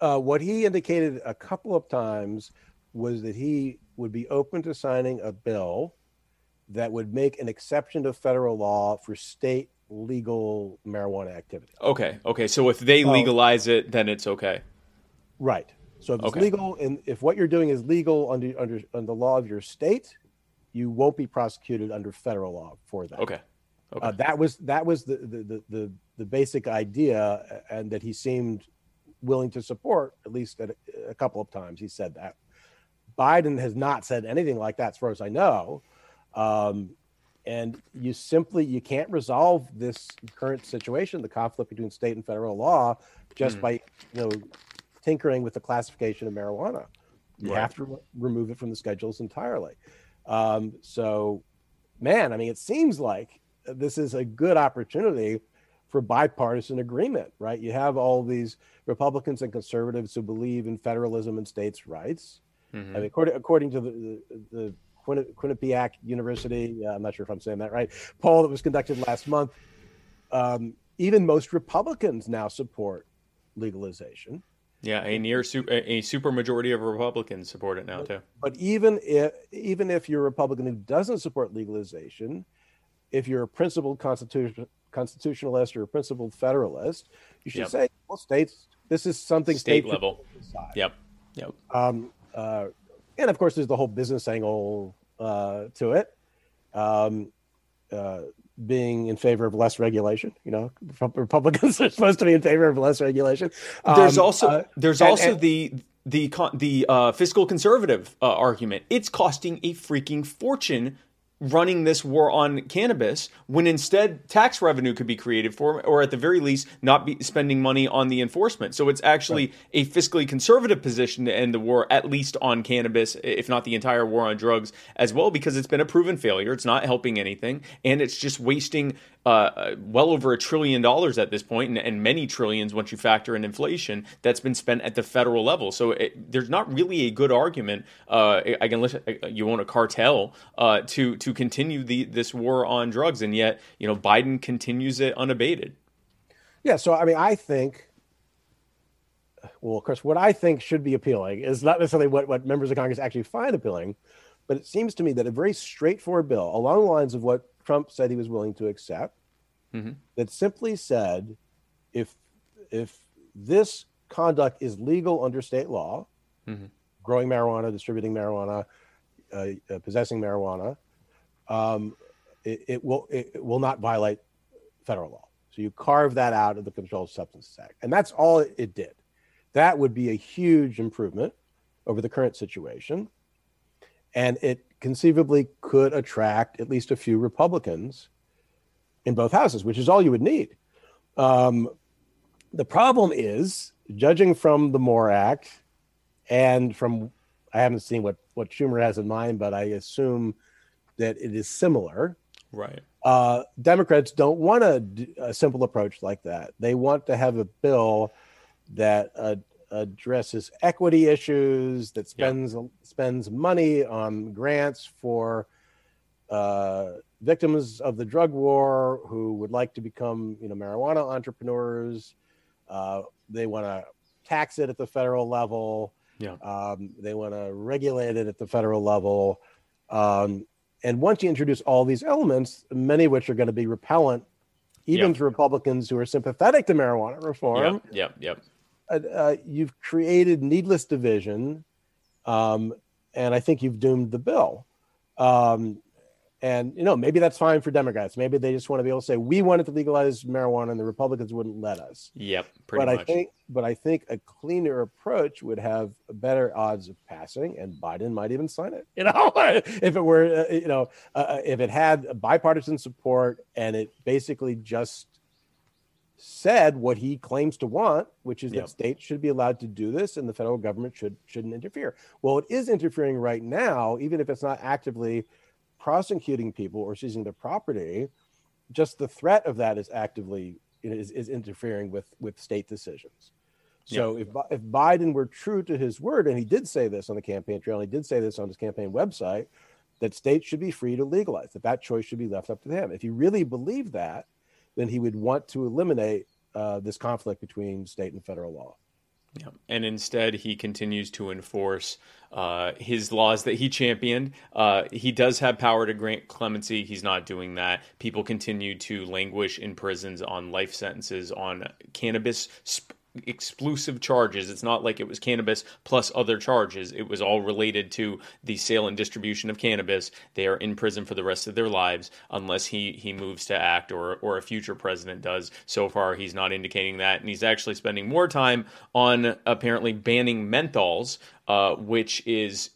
Uh, what he indicated a couple of times was that he would be open to signing a bill that would make an exception to federal law for state legal marijuana activity. Okay, okay. So if they legalize it, then it's okay. Right. So if it's Okay. legal, and if what you're doing is legal under under under the law of your state, you won't be prosecuted under federal law for that. Okay. Okay. Uh, that was that was the the, the the the basic idea, and that he seemed willing to support at least at a, a couple of times. He said that. Biden has not said anything like that, as far as I know. Um, and you simply you can't resolve this current situation, the conflict between state and federal law, just Hmm. by you know tinkering with the classification of marijuana. You Right. have to re- remove it from the schedules entirely. Um, so, man, I mean, it seems like this is a good opportunity for bipartisan agreement, right? You have all these Republicans and conservatives who believe in federalism and states' rights. Mhm. I mean, according, according to the, the, the Quinni- Quinnipiac University, uh, I'm not sure if I'm saying that right, poll that was conducted last month, um, even most Republicans now support legalization. Yeah, a near su- a, a super majority of Republicans support it now too. But even if even if you're a Republican who doesn't support legalization, if you're a principled constitution constitutionalist or a principled federalist, you should Yep. say, well, states, this is something State states level. Yep. Yep. Um, uh, and of course, there's the whole business angle uh, to it. Um, uh, being in favor of less regulation, you know, Republicans are supposed to be in favor of less regulation. There's Um, also uh, there's and- also and- the the con- the uh, fiscal conservative uh, argument. It's costing a freaking fortune running this war on cannabis when instead tax revenue could be created for or at the very least not be spending money on the enforcement. So it's actually a fiscally conservative position to end the war at least on cannabis if not the entire war on drugs as well because it's been a proven failure. It's not helping anything and it's just wasting uh, well over a trillion dollars at this point, and, and many trillions once you factor in inflation that's been spent at the federal level. So it, there's not really a good argument, uh, can listen, you own a cartel uh, to to continue the this war on drugs, and yet you know Biden continues it unabated. Yeah, so I mean, I think, well, of course, what I think should be appealing is not necessarily what, what members of Congress actually find appealing, but it seems to me that a very straightforward bill along the lines of what Trump said he was willing to accept, Mhm. that simply said, if if this conduct is legal under state law, Mhm. growing marijuana, distributing marijuana, uh, uh, possessing marijuana, um, it, it will it, will not violate federal law. So you carve that out of the Controlled Substances Act, and that's all it, it did. That would be a huge improvement over the current situation, and it conceivably could attract at least a few Republicans in both houses, which is all you would need. Um, the problem is, judging from the MORE Act and from I haven't seen what what Schumer has in mind, but I assume that it is similar. Right. Uh, Democrats don't want a, a, simple approach like that. They want to have a bill that uh, addresses equity issues, that Yeah. spends spends money on grants for uh, victims of the drug war who would like to become, you know, marijuana entrepreneurs. Uh, they want to tax it at the federal level. Yeah. Um, they want to regulate it at the federal level. Um, and once you introduce all these elements, many of which are going to be repellent, even Yeah. to Republicans who are sympathetic to marijuana reform, Yep. Yep. Yep. Uh, uh, you've created needless division, um, and I think you've doomed the bill. Um, and you know, maybe that's fine for Democrats. Maybe they just want to be able to say we wanted to legalize marijuana, and the Republicans wouldn't let us. Yep. Pretty but much. I think, but I think a cleaner approach would have better odds of passing, and Biden might even sign it. You know, if it were, uh, you know, uh, if it had bipartisan support and it basically just said what he claims to want, which is Yep. that states should be allowed to do this and the federal government should shouldn't interfere. Well, it is interfering right now, even if it's not actively prosecuting people or seizing their property. Just the threat of that is actively is, is interfering with with state decisions. So if if Biden were true to his word, and he did say this on the campaign trail, and he did say this on his campaign website, that states should be free to legalize, that that choice should be left up to them. If he really believed that, then he would want to eliminate uh, this conflict between state and federal law. Yeah. And instead, he continues to enforce uh, his laws that he championed. Uh, he does have power to grant clemency. He's not doing that. People continue to languish in prisons on life sentences on cannabis. Sp- exclusive charges. It's not like it was cannabis plus other charges. It was all related to the sale and distribution of cannabis. They are in prison for the rest of their lives unless he he moves to act or or a future president does. So far he's not indicating that and he's actually spending more time on apparently banning menthols uh, which is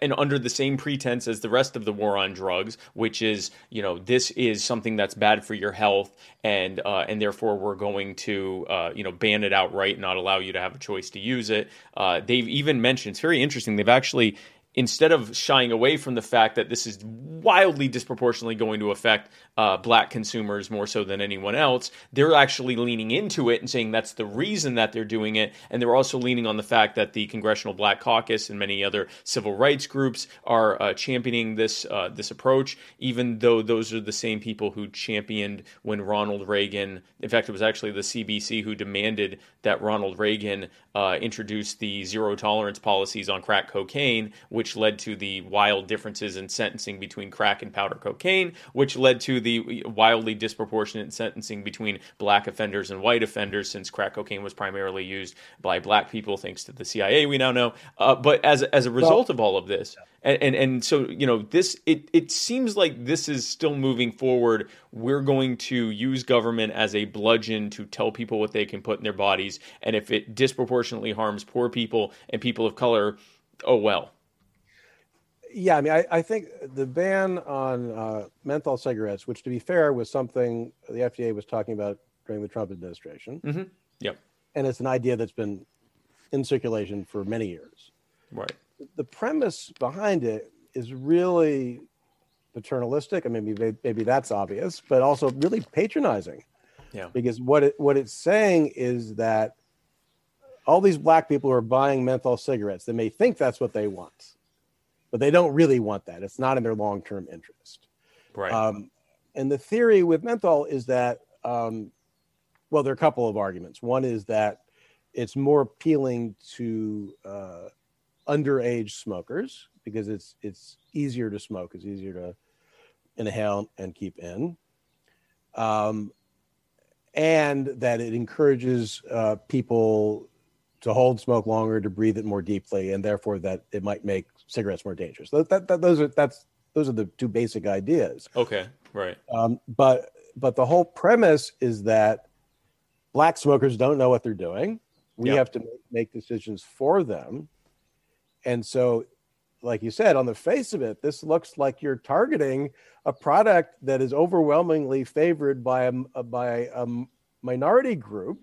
and under the same pretense as the rest of the war on drugs, which is you know this is something that's bad for your health, and uh, and therefore we're going to uh, you know ban it outright, and not allow you to have a choice to use it. Uh, they've even mentioned it's very interesting. They've actually instead of shying away from the fact that this is wildly disproportionately going to affect uh, black consumers more so than anyone else, they're actually leaning into it and saying that's the reason that they're doing it. And they're also leaning on the fact that the Congressional Black Caucus and many other civil rights groups are uh, championing this uh, this approach, even though those are the same people who championed when Ronald Reagan. In fact, it was actually the CBC who demanded that Ronald Reagan uh, introduce the zero tolerance policies on crack cocaine, which led to the wild differences in sentencing between crack and powder cocaine, which led to the wildly disproportionate sentencing between black offenders and white offenders, since crack cocaine was primarily used by black people, thanks to the CIA, we now know. Uh, but as as a result well, of all of this, and, and and so you know this it it seems like this is still moving forward. We're going to use government as a bludgeon to tell people what they can put in their bodies, and if it disproportionately harms poor people and people of color, oh well yeah, I mean, I, I think the ban on uh, menthol cigarettes, which to be fair was something the FDA was talking about during the Trump administration. Mm-hmm. Yep. And it's an idea that's been in circulation for many years. Right. The premise behind it is really paternalistic. I mean, maybe, maybe that's obvious, but also really patronizing. Yeah. Because what it what it's saying is that all these black people who are buying menthol cigarettes, they may think that's what they want but they don't really want that. It's not in their long term interest. Right. Um, and the theory with menthol is that, um, well, there are a couple of arguments. One is that it's more appealing to uh, underage smokers because it's it's easier to smoke, it's easier to inhale and keep in, um, and that it encourages uh, people to hold smoke longer, to breathe it more deeply, and therefore that it might make cigarettes more dangerous. That, that, that, those are that's those are the two basic ideas. Okay, right. Um, but but the whole premise is that black smokers don't know what they're doing. We yep. have to make decisions for them, and so, like you said, on the face of it, this looks like you're targeting a product that is overwhelmingly favored by a by a minority group.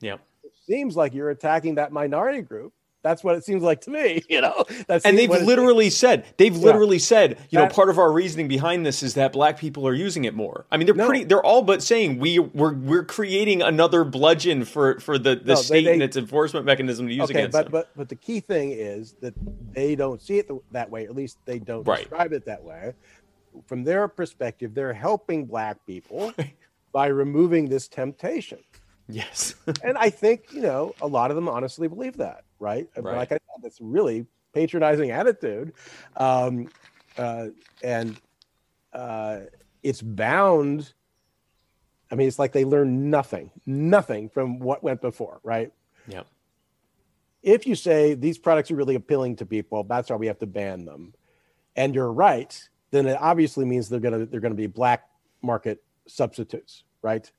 Yeah, it seems like you're attacking that minority group that's what it seems like to me, you know. That's and they've literally said they've yeah. literally said, you that, know, part of our reasoning behind this is that black people are using it more. I mean, they're no. pretty. They're all but saying we we're we're creating another bludgeon for for the the no, state they, and its enforcement mechanism to use okay, against but, them. But but the key thing is that they don't see it that way. At least they don't right. describe it that way. From their perspective, they're helping black people by removing this temptation. Yes. and I think, you know, a lot of them honestly believe that, right? right. Like I said, that's really patronizing attitude. Um, uh, and uh, it's bound. I mean, it's like they learn nothing, nothing from what went before, right? Yeah. If you say these products are really appealing to people, that's why we have to ban them. And you're right, then it obviously means they're gonna they're gonna be black market substitutes, right?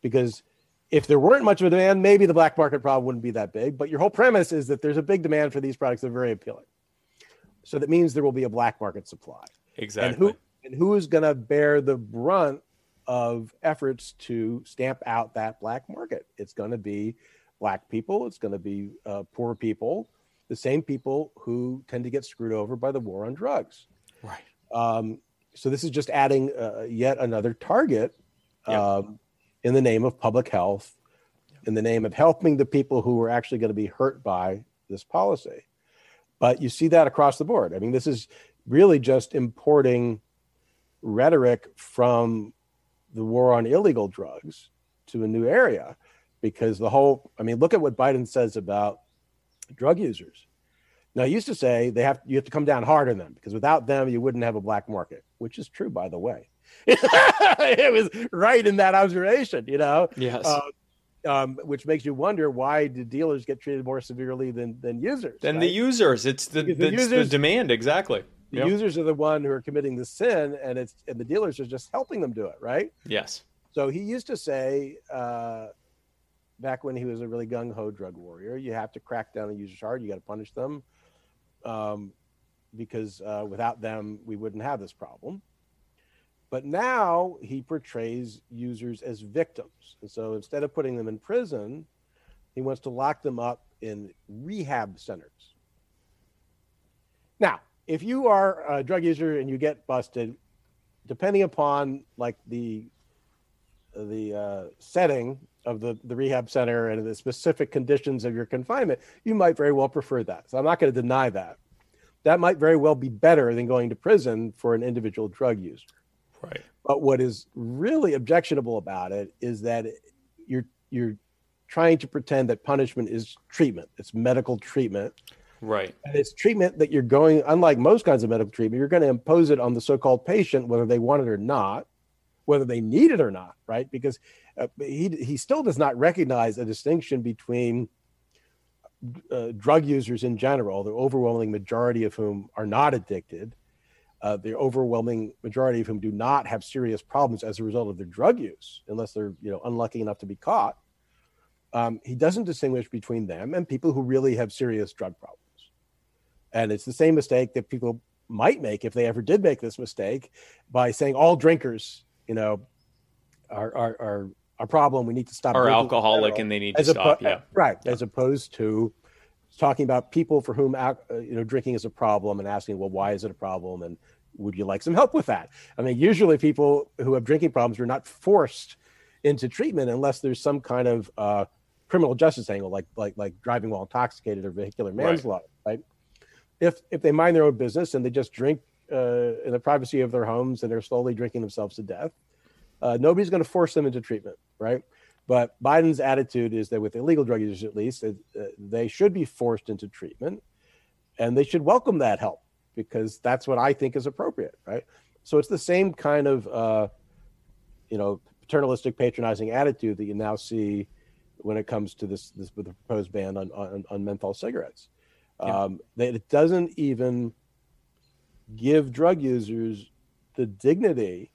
Because if there weren't much of a demand, maybe the black market problem wouldn't be that big. But your whole premise is that there's a big demand for these products that are very appealing. So that means there will be a black market supply. Exactly. And who and who is going to bear the brunt of efforts to stamp out that black market? It's going to be black people. It's going to be uh, poor people, the same people who tend to get screwed over by the war on drugs. Right. Um, so this is just adding uh, yet another target. Um, in the name of public health, in the name of helping the people who are actually going to be hurt by this policy. But you see that across the board. I mean, this is really just importing rhetoric from the war on illegal drugs to a new area because the whole I mean, look at what Biden says about drug users. Now, he used to say they have you have to come down hard on them because without them you wouldn't have a black market, which is true, by the way. it was right in that observation, you know. Yes. Uh, um, which makes you wonder why do dealers get treated more severely than than users? Than right? the users. It's the, the the, users- the demand exactly. the Yep. users are the one who are committing the sin, and it's and the dealers are just helping them do it, right? Yes. So he used to say, uh, back when he was a really gung ho drug warrior, you have to crack down on users hard. You got to punish them, um, because uh, without them, we wouldn't have this problem. But now he portrays users as victims, and so instead of putting them in prison, he wants to lock them up in rehab centers. Now, if you are a drug user and you get busted, depending upon like the the uh, setting of the, the rehab center and the specific conditions of your confinement, you might very well prefer that. So I'm not going to deny that. That might very well be better than going to prison for an individual drug user. Right. But what is really objectionable about it is that you're you're trying to pretend that punishment is treatment. It's medical treatment. Right. And it's treatment that you're going, unlike most kinds of medical treatment, you're going to impose it on the so-called patient, whether they want it or not, whether they need it or not, right? Because uh, he he still does not recognize a distinction between uh, drug users in general, the overwhelming majority of whom are not addicted, uh, the overwhelming majority of whom do not have serious problems as a result of their drug use, unless they're you know unlucky enough to be caught. Um, he doesn't distinguish between them and people who really have serious drug problems. And it's the same mistake that people might make if they ever did make this mistake by saying all drinkers, you know, are are are a problem. We need to stop. Are alcoholic and they need to stop. Yeah. right as opposed to talking about people for whom uh, you know drinking is a problem and asking well why is it a problem? And would you like some help with that? I mean usually people who have drinking problems are not forced into treatment unless there's some kind of uh, criminal justice angle like like like driving while intoxicated or vehicular Right. manslaughter right, if if they mind their own business and they just drink uh, in the privacy of their homes and they're slowly drinking themselves to death uh, nobody's going to force them into treatment right but Biden's attitude is that with illegal drug users, at least, uh, they should be forced into treatment, and they should welcome that help because that's what I think is appropriate, right? So it's the same kind of, uh, you know, paternalistic, patronizing attitude that you now see when it comes to this this with the proposed ban on on, on menthol cigarettes. Yeah. Um, that it doesn't even give drug users the dignity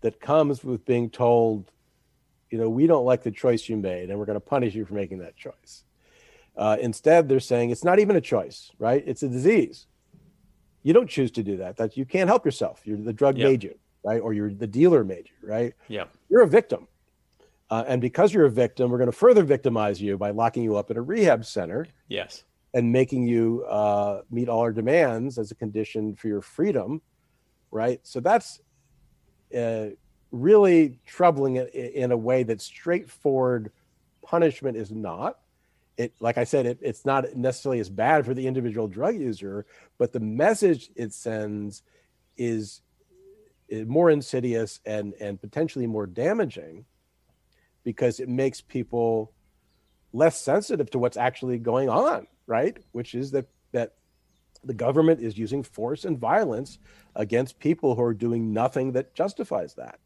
that comes with being told you know, we don't like the choice you made and we're going to punish you for making that choice. Uh, instead, they're saying it's not even a choice, right? It's a disease. You don't choose to do that. That you can't help yourself. You're the drug Yep. made you, right? Or you're the dealer made you, right? Yeah. You're a victim. Uh, and because you're a victim, we're going to further victimize you by locking you up in a rehab center Yes. and making you uh, meet all our demands as a condition for your freedom, right? So that's uh, really troubling in, in a way that straightforward punishment is not. It, like I said, it, it's not necessarily as bad for the individual drug user, but the message it sends is, is more insidious and and potentially more damaging because it makes people less sensitive to what's actually going on, right? Which is that that the government is using force and violence against people who are doing nothing that justifies that.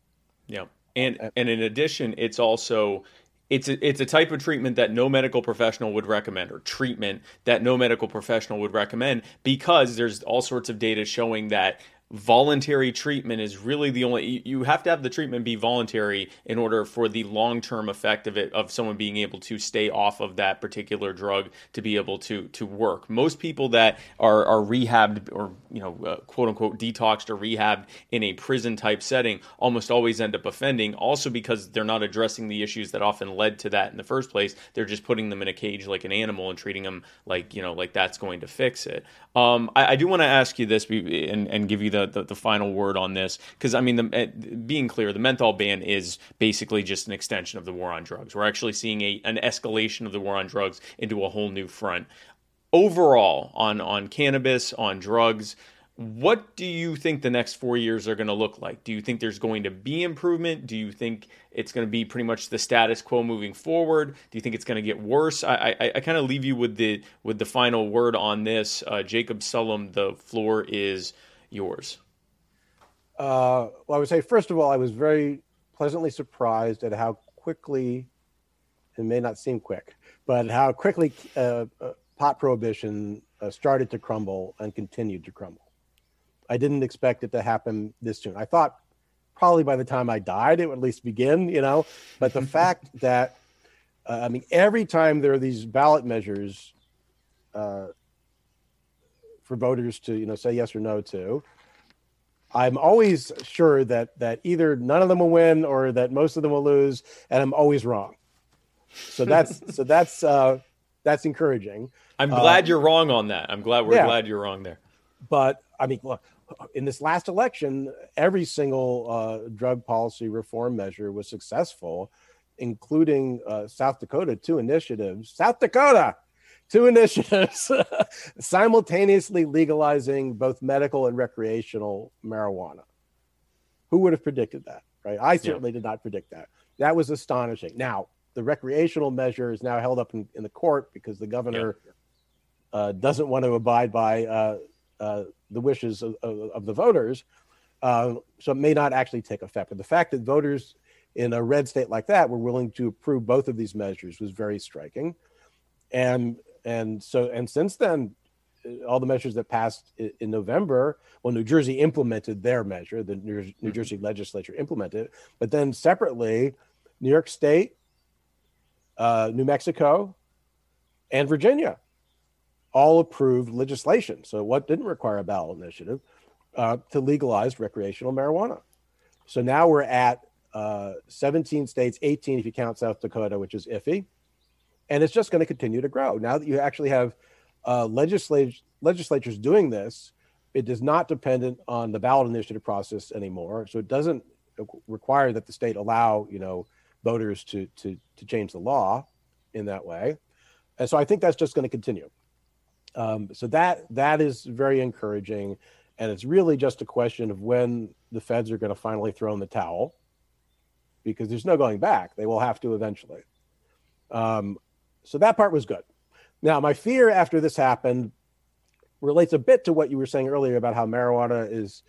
Yeah. And uh, and in addition, it's also it's a, it's a type of treatment that no medical professional would recommend or treatment that no medical professional would recommend because there's all sorts of data showing that voluntary treatment is really the only you- have to have the treatment be voluntary in order for the long-term effect of it of someone being able to stay off of that particular drug to be able to to work. Most people that are are rehabbed or you know uh, quote unquote detoxed or rehabbed in a prison type setting almost always end up offending also because they're not addressing the issues that often led to that in the first place. They're just putting them in a cage like an animal and treating them like you know like that's going to fix it. Um, I, I do want to ask you this and, and give you the the, the final word on this because I mean, the, uh, being clear, the menthol ban is basically just an extension of the war on drugs. We're actually seeing a an escalation of the war on drugs into a whole new front. Overall, on on cannabis, on drugs, what do you think the next four years are going to look like? Do you think there's going to be improvement? Do you think it's going to be pretty much the status quo moving forward? Do you think it's going to get worse? I, I, I kind of leave you with the with the final word on this. Uh, Jacob Sullum, the floor is yours. Uh, well, I would say first of all, I was very pleasantly surprised at how quickly, it may not seem quick, but how quickly uh, uh pot prohibition uh, started to crumble and continued to crumble. I didn't expect it to happen this soon. I thought probably by the time I died, it would at least begin, you know. But the fact that, uh, I mean, every time there are these ballot measures uh, for voters to, you know, say yes or no to, I'm always sure that that either none of them will win or that most of them will lose, and I'm always wrong. So that's so that's uh, that's encouraging. I'm glad uh, you're wrong on that. I'm glad we're yeah. glad you're wrong there. But I mean, look, in this last election, every single uh, drug policy reform measure was successful, including uh, South Dakota, two initiatives. South Dakota, two initiatives simultaneously legalizing both medical and recreational marijuana. Who would have predicted that? Right? I certainly yeah. did not predict that. That was astonishing. Now, the recreational measure is now held up in, in the court because the governor yeah. uh, doesn't want to abide by uh, uh, the wishes of, of, of the voters. Uh, so it may not actually take effect. But the fact that voters in a red state like that were willing to approve both of these measures was very striking. And and so and since then, uh, all the measures that passed in November, well, New Jersey implemented their measure, the New mm-hmm. Jersey legislature implemented it, but then separately, New York State, uh, New Mexico, and Virginia all approved legislation. So what didn't require a ballot initiative uh, to legalize recreational marijuana. So now we're at uh, 17 states, 18 if you count South Dakota, which is iffy, and it's just going to continue to grow. Now that you actually have uh, legislators legislatures doing this, it is not dependent on the ballot initiative process anymore. So it doesn't require that the state allow you know voters to to to change the law in that way. And so I think that's just going to continue. Um, so that that is very encouraging, and it's really just a question of when the feds are going to finally throw in the towel, because there's no going back. They will have to eventually. Um, so that part was good. Now, my fear after this happened relates a bit to what you were saying earlier about how marijuana is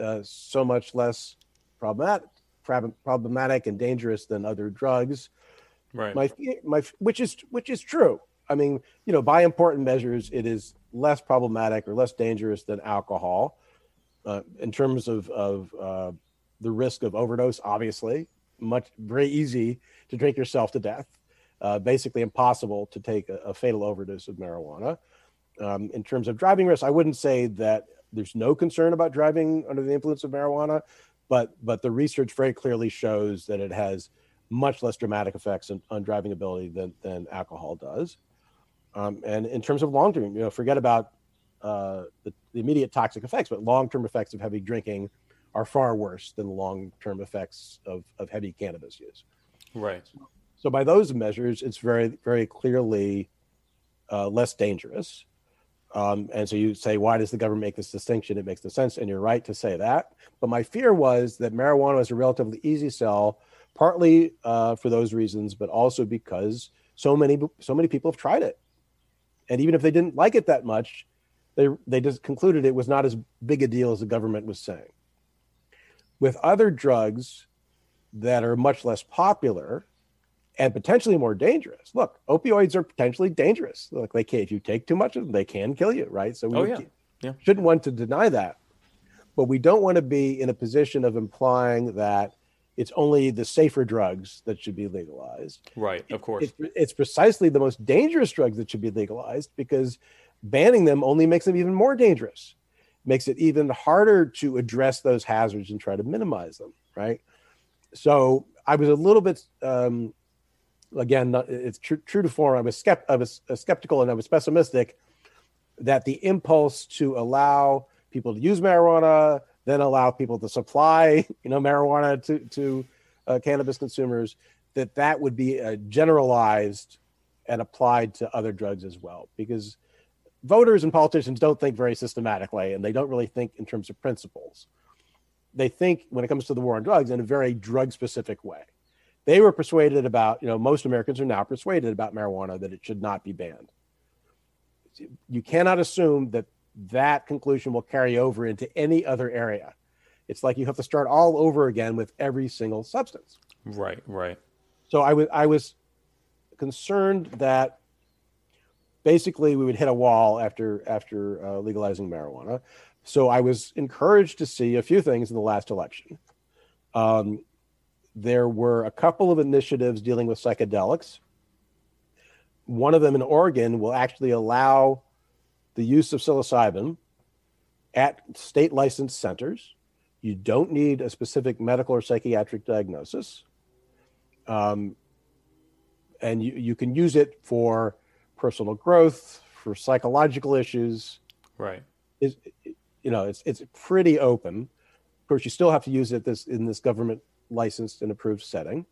uh, so much less problematic, problematic and dangerous than other drugs. Right. My my which is which is true. I mean, you know, by important measures, it is less problematic or less dangerous than alcohol uh, in terms of, of uh, the risk of overdose. Obviously, much very easy to drink yourself to death. Uh, basically, impossible to take a, a fatal overdose of marijuana. Um, in terms of driving risk, I wouldn't say that there's no concern about driving under the influence of marijuana, but but the research very clearly shows that it has much less dramatic effects on, on driving ability than, than alcohol does. Um, and in terms of long term, you know, forget about uh, the, the, immediate toxic effects, but long term effects of heavy drinking are far worse than long term effects of, of heavy cannabis use. Right. So, by those measures, it's very, very clearly uh, less dangerous. Um, and so you say, why does the government make this distinction? It makes no sense. And you're right to say that. But my fear was that marijuana was a relatively easy sell, partly uh, for those reasons, but also because so many so many people have tried it and even if they didn't like it that much, they they just concluded it was not as big a deal as the government was saying. With other drugs that are much less popular and potentially more dangerous. Look, opioids are potentially dangerous. Look, they can if you take too much of them, they can kill you, right? So we oh, yeah. Yeah. shouldn't want to deny that. But we don't want to be in a position of implying that it's only the safer drugs that should be legalized. Right, of course. It's, it's, precisely the most dangerous drugs that should be legalized because banning them only makes them even more dangerous, makes it even harder to address those hazards and try to minimize them. Right. So I was a little bit, um, again, it's tr- true to form. I was, skept- I was skeptical and I was pessimistic that the impulse to allow people to use marijuana, then allow people to supply, you know, marijuana to to uh, cannabis consumers, that that would be uh, generalized and applied to other drugs as well, because voters and politicians don't think very systematically, and they don't really think in terms of principles. They think when it comes to the war on drugs in a very drug specific way. They were persuaded about, you know, most Americans are now persuaded about marijuana that it should not be banned. You cannot assume that that conclusion will carry over into any other area. It's like you have to start all over again with every single substance. Right, right. So I was I was concerned that basically we would hit a wall after after uh, legalizing marijuana. So I was encouraged to see a few things in the last election. Um, there were a couple of initiatives dealing with psychedelics. One of them in Oregon will actually allow the use of psilocybin at state licensed centers. You don't need a specific medical or psychiatric diagnosis. Um, and you, you can use it for personal growth, for psychological issues. Right. Is you know, it's it's pretty open. Of course, you still have to use it this in this government licensed and approved setting,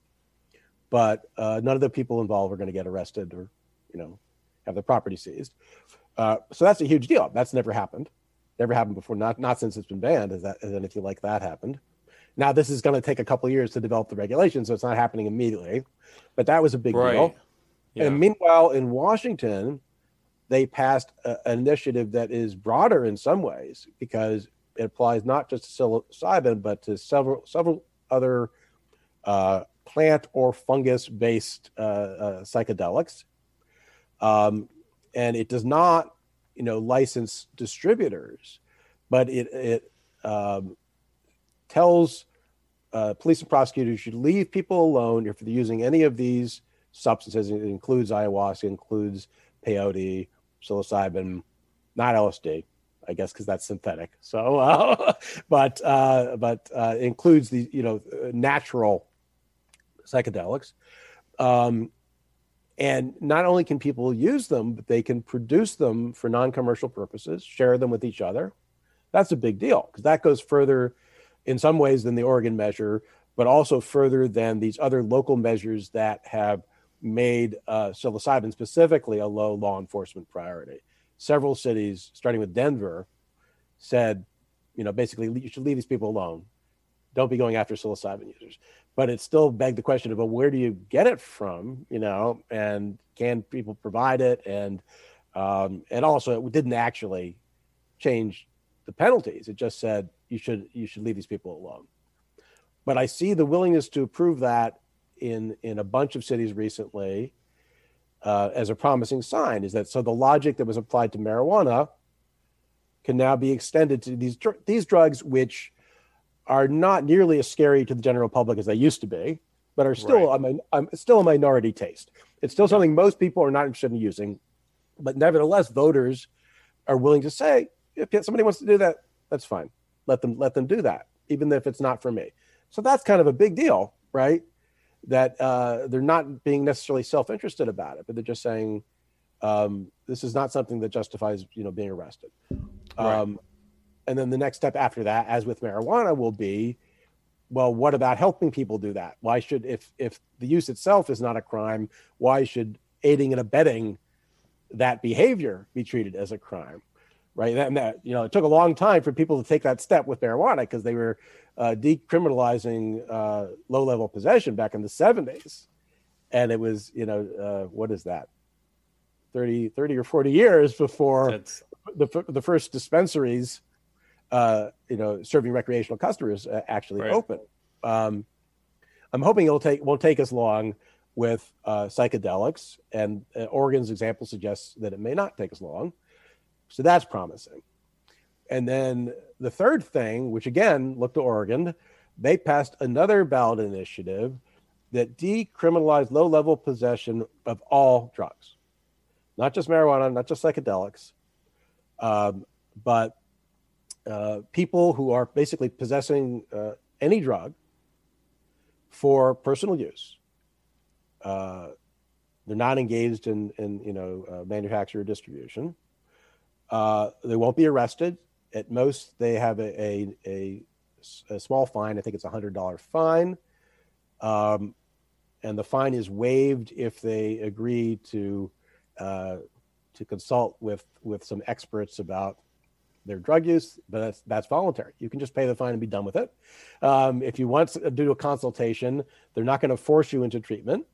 but uh, none of the people involved are going to get arrested or, you know, have their property seized. Uh, so that's a huge deal. That's never happened. Never happened before. Not not since it's been banned. Has that has anything like that happened? Now this is going to take a couple years to develop the regulations, so it's not happening immediately. But that was a big right. deal. Yeah. And meanwhile, in Washington, they passed a, an initiative that is broader in some ways because it applies not just to psilocybin but to several several other uh, plant or fungus based uh, uh, psychedelics. Um, and it does not, you know, license distributors, but it, it um, tells uh, police and prosecutors should leave people alone if they're using any of these substances. It includes ayahuasca, includes peyote, psilocybin, not LSD, I guess, because that's synthetic. So, uh, but uh, but uh, includes the you know natural psychedelics. Um, and not only can people use them, but they can produce them for non-commercial purposes, share them with each other. That's a big deal because that goes further, in some ways, than the Oregon measure, but also further than these other local measures that have made uh, psilocybin specifically a low law enforcement priority. Several cities, starting with Denver, said, you know, basically you should leave these people alone. Don't be going after psilocybin users. But it still begged the question of, well, where do you get it from? You know, and can people provide it? And um, and also, it didn't actually change the penalties. It just said you should you should leave these people alone. But I see the willingness to approve that in in a bunch of cities recently uh, as a promising sign. Is that so? The logic that was applied to marijuana can now be extended to these dr- these drugs, which are not nearly as scary to the general public as they used to be, but are still Right. Mean, I'm still a minority taste. It's still something most people are not interested in using, but nevertheless, voters are willing to say if somebody wants to do that, that's fine. Let them let them do that, even if it's not for me. So that's kind of a big deal, right? That uh, they're not being necessarily self-interested about it, but they're just saying um, this is not something that justifies you know being arrested. Right. Um, and then the next step after that, as with marijuana, will be, well, what about helping people do that? Why should if if the use itself is not a crime, why should aiding and abetting that behavior be treated as a crime? Right. And that, you know, it took a long time for people to take that step with marijuana because they were uh, decriminalizing uh, low level possession back in the 70s. And it was, you know, uh, what is that? 30, 30 or 40 years before That's the, the first dispensaries, uh, you know, serving recreational customers uh, actually Right. open. Um, I'm hoping it'll take won't take as long with uh, psychedelics, and uh, Oregon's example suggests that it may not take as long. So that's promising. And then the third thing, which again look to Oregon, they passed another ballot initiative that decriminalized low-level possession of all drugs, not just marijuana, not just psychedelics, um, but uh, people who are basically possessing uh, any drug for personal use. Uh, they're not engaged in, in you know, uh, manufacture or distribution. Uh, they won't be arrested. At most, they have a, a, a, a small fine. I think it's a hundred dollar fine. Um, and the fine is waived if they agree to uh, to consult with with some experts about their drug use, but that's that's voluntary. You can just pay the fine and be done with it. Um, if you want to do a consultation, they're not going to force you into treatment.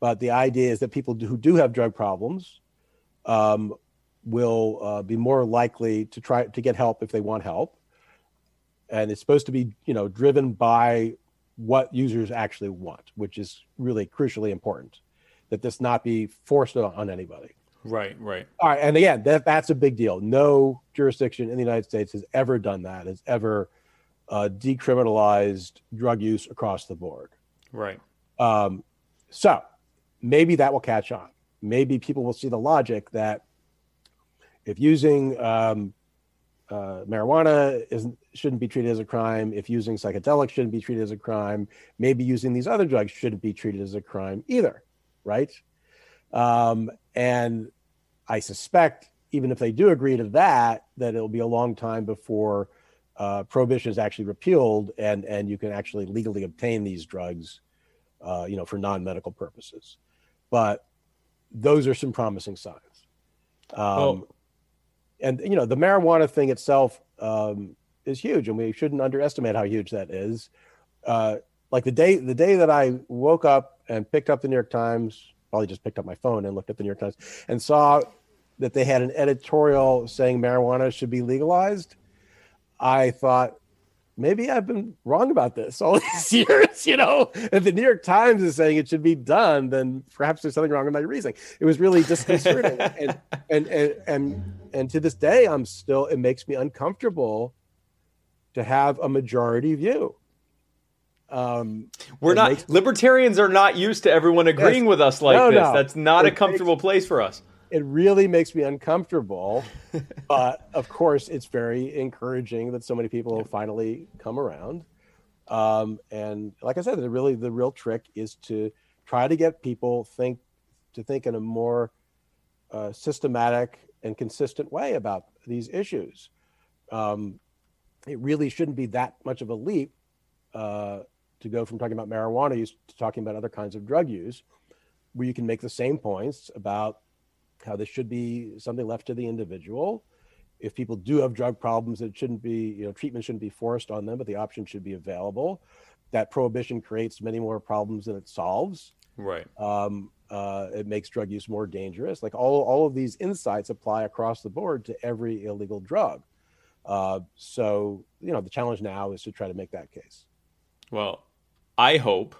But the idea is that people who do have drug problems um, will uh, be more likely to try to get help if they want help. And it's supposed to be, you know, driven by what users actually want, which is really crucially important. That this not be forced on anybody. Right, right. All right, and again, that that's a big deal. No jurisdiction in the United States has ever done that. Has ever uh, decriminalized drug use across the board. Right. Um, so maybe that will catch on. Maybe people will see the logic that if using um, uh, marijuana isn't shouldn't be treated as a crime, if using psychedelics shouldn't be treated as a crime, maybe using these other drugs shouldn't be treated as a crime either, right? Um, and I suspect even if they do agree to that, that it'll be a long time before uh, prohibition is actually repealed and and you can actually legally obtain these drugs, uh, you know, for non-medical purposes. But those are some promising signs. Um, Oh. And you know, the marijuana thing itself um, is huge, and we shouldn't underestimate how huge that is. Uh, like the day the day that I woke up and picked up the New York Times, probably just picked up my phone and looked at the New York Times and saw that they had an editorial saying marijuana should be legalized. I thought maybe I've been wrong about this all these years. You know, if the New York Times is saying it should be done, then perhaps there's something wrong with my reasoning. It was really disconcerting, and, and and and and to this day, I'm still. It makes me uncomfortable to have a majority view. Um, We're not makes- libertarians are not used to everyone agreeing Yes. with us like No, this. no. That's not a It comfortable place for us. It really makes me uncomfortable. but of course, it's very encouraging that so many people have finally come around. Um, and like I said, the really the real trick is to try to get people think to think in a more uh, systematic and consistent way about these issues. Um, it really shouldn't be that much of a leap uh, to go from talking about marijuana use to talking about other kinds of drug use, where you can make the same points about how this should be something left to the individual. If people do have drug problems, it shouldn't be, you know, treatment shouldn't be forced on them, but the option should be available. That prohibition creates many more problems than it solves. Right. Um, uh, it makes drug use more dangerous. Like all, all of these insights apply across the board to every illegal drug. Uh, so, you know, the challenge now is to try to make that case. Well, I hope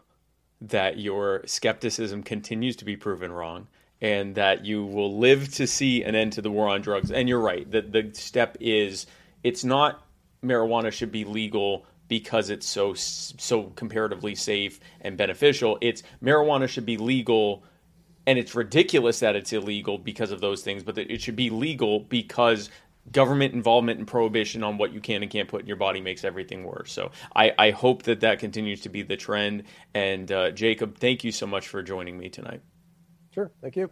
that your skepticism continues to be proven wrong and that you will live to see an end to the war on drugs. And you're right. The the step is it's not marijuana should be legal because it's so so comparatively safe and beneficial. It's marijuana should be legal and it's ridiculous that it's illegal because of those things, but it should be legal because government involvement and prohibition on what you can and can't put in your body makes everything worse. So I, I hope that that continues to be the trend. And uh, Jacob, thank you so much for joining me tonight. Sure. Thank you.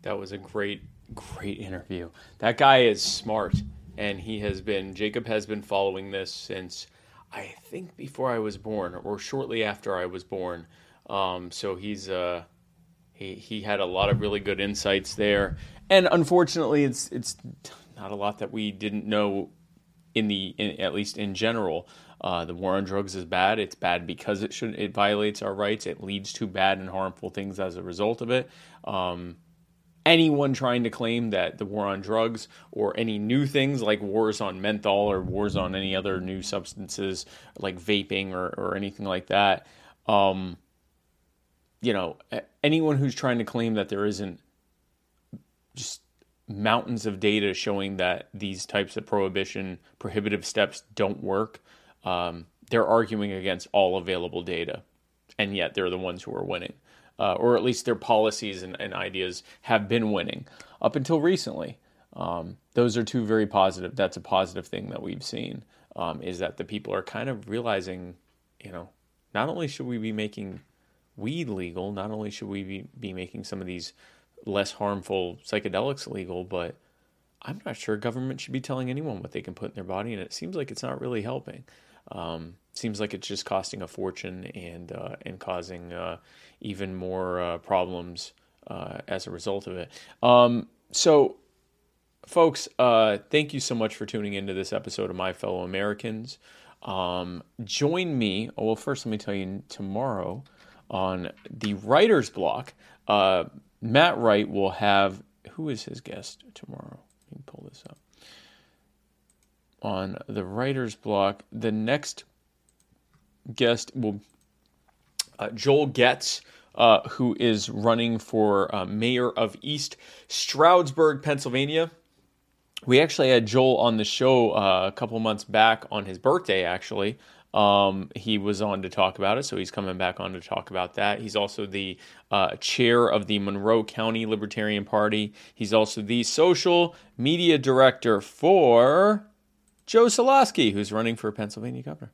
That was a great, great interview. That guy is smart, and he has been, Jacob has been following this since I think before I was born or shortly after I was born. Um, so he's, uh, he, he had a lot of really good insights there. And unfortunately, it's, it's not a lot that we didn't know in the, in, at least in general. Uh, the war on drugs is bad. It's bad because it should, it violates our rights. It leads to bad and harmful things as a result of it. Um, anyone trying to claim that the war on drugs or any new things like wars on menthol or wars on any other new substances like vaping or, or anything like that, um, you know, anyone who's trying to claim that there isn't just mountains of data showing that these types of prohibition, prohibitive steps don't work, um, they're arguing against all available data. And yet they're the ones who are winning uh, or at least their policies and, and, ideas have been winning up until recently. Um, those are two very positive. That's a positive thing that we've seen um, is that the people are kind of realizing, you know, not only should we be making weed legal, not only should we be, be making some of these less harmful psychedelics legal, but I'm not sure government should be telling anyone what they can put in their body, and it seems like it's not really helping. Um, seems like it's just costing a fortune and uh, and causing uh, even more uh, problems uh, as a result of it. Um, so, folks, uh, thank you so much for tuning into this episode of My Fellow Americans. Um, join me. Oh, well, first, let me tell you tomorrow on the writer's block. Uh, Matt Wright will have who is his guest tomorrow? Let me pull this up. On the writer's block, the next guest will uh, Joel Getz, uh, who is running for uh, mayor of East Stroudsburg, Pennsylvania. We actually had Joel on the show uh, a couple months back on his birthday, actually. Um, he was on to talk about it, so he's coming back on to talk about that. He's also the uh, chair of the Monroe County Libertarian Party. He's also the social media director for Joe Soloski, who's running for Pennsylvania governor.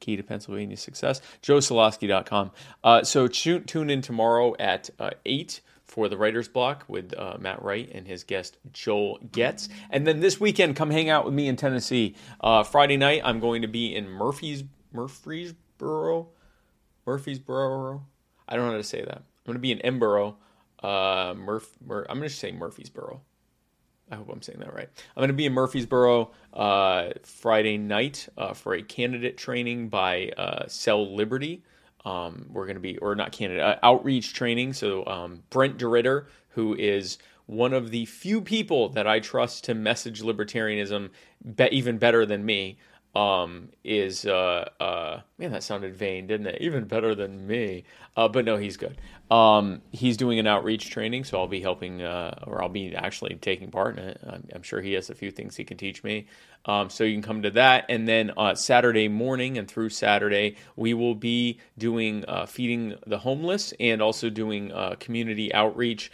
Key to Pennsylvania success, joesoloski.com. Uh, so tune, in tomorrow at uh, 8 for the writer's block with uh, Matt Wright and his guest Joel Getz. And then this weekend, come hang out with me in Tennessee. Uh, Friday night, I'm going to be in Murphy's Murfreesboro, Murfreesboro. I don't know how to say that. I'm going to be in Emboro. Uh, Mur- I'm going to say Murfreesboro. I hope I'm saying that right. I'm going to be in Murfreesboro uh, Friday night uh, for a candidate training by uh, Cell Liberty. Um, we're going to be, or not candidate, uh, outreach training. So um, Brent DeRitter, who is one of the few people that I trust to message libertarianism be- even better than me, um, is uh, uh, man, that sounded vain, didn't it? Even better than me. Uh, but no, he's good. Um, he's doing an outreach training, so I'll be helping, uh, or I'll be actually taking part in it. I'm, I'm, sure he has a few things he can teach me. Um, so you can come to that, and then uh, Saturday morning and through Saturday, we will be doing uh, feeding the homeless and also doing community outreach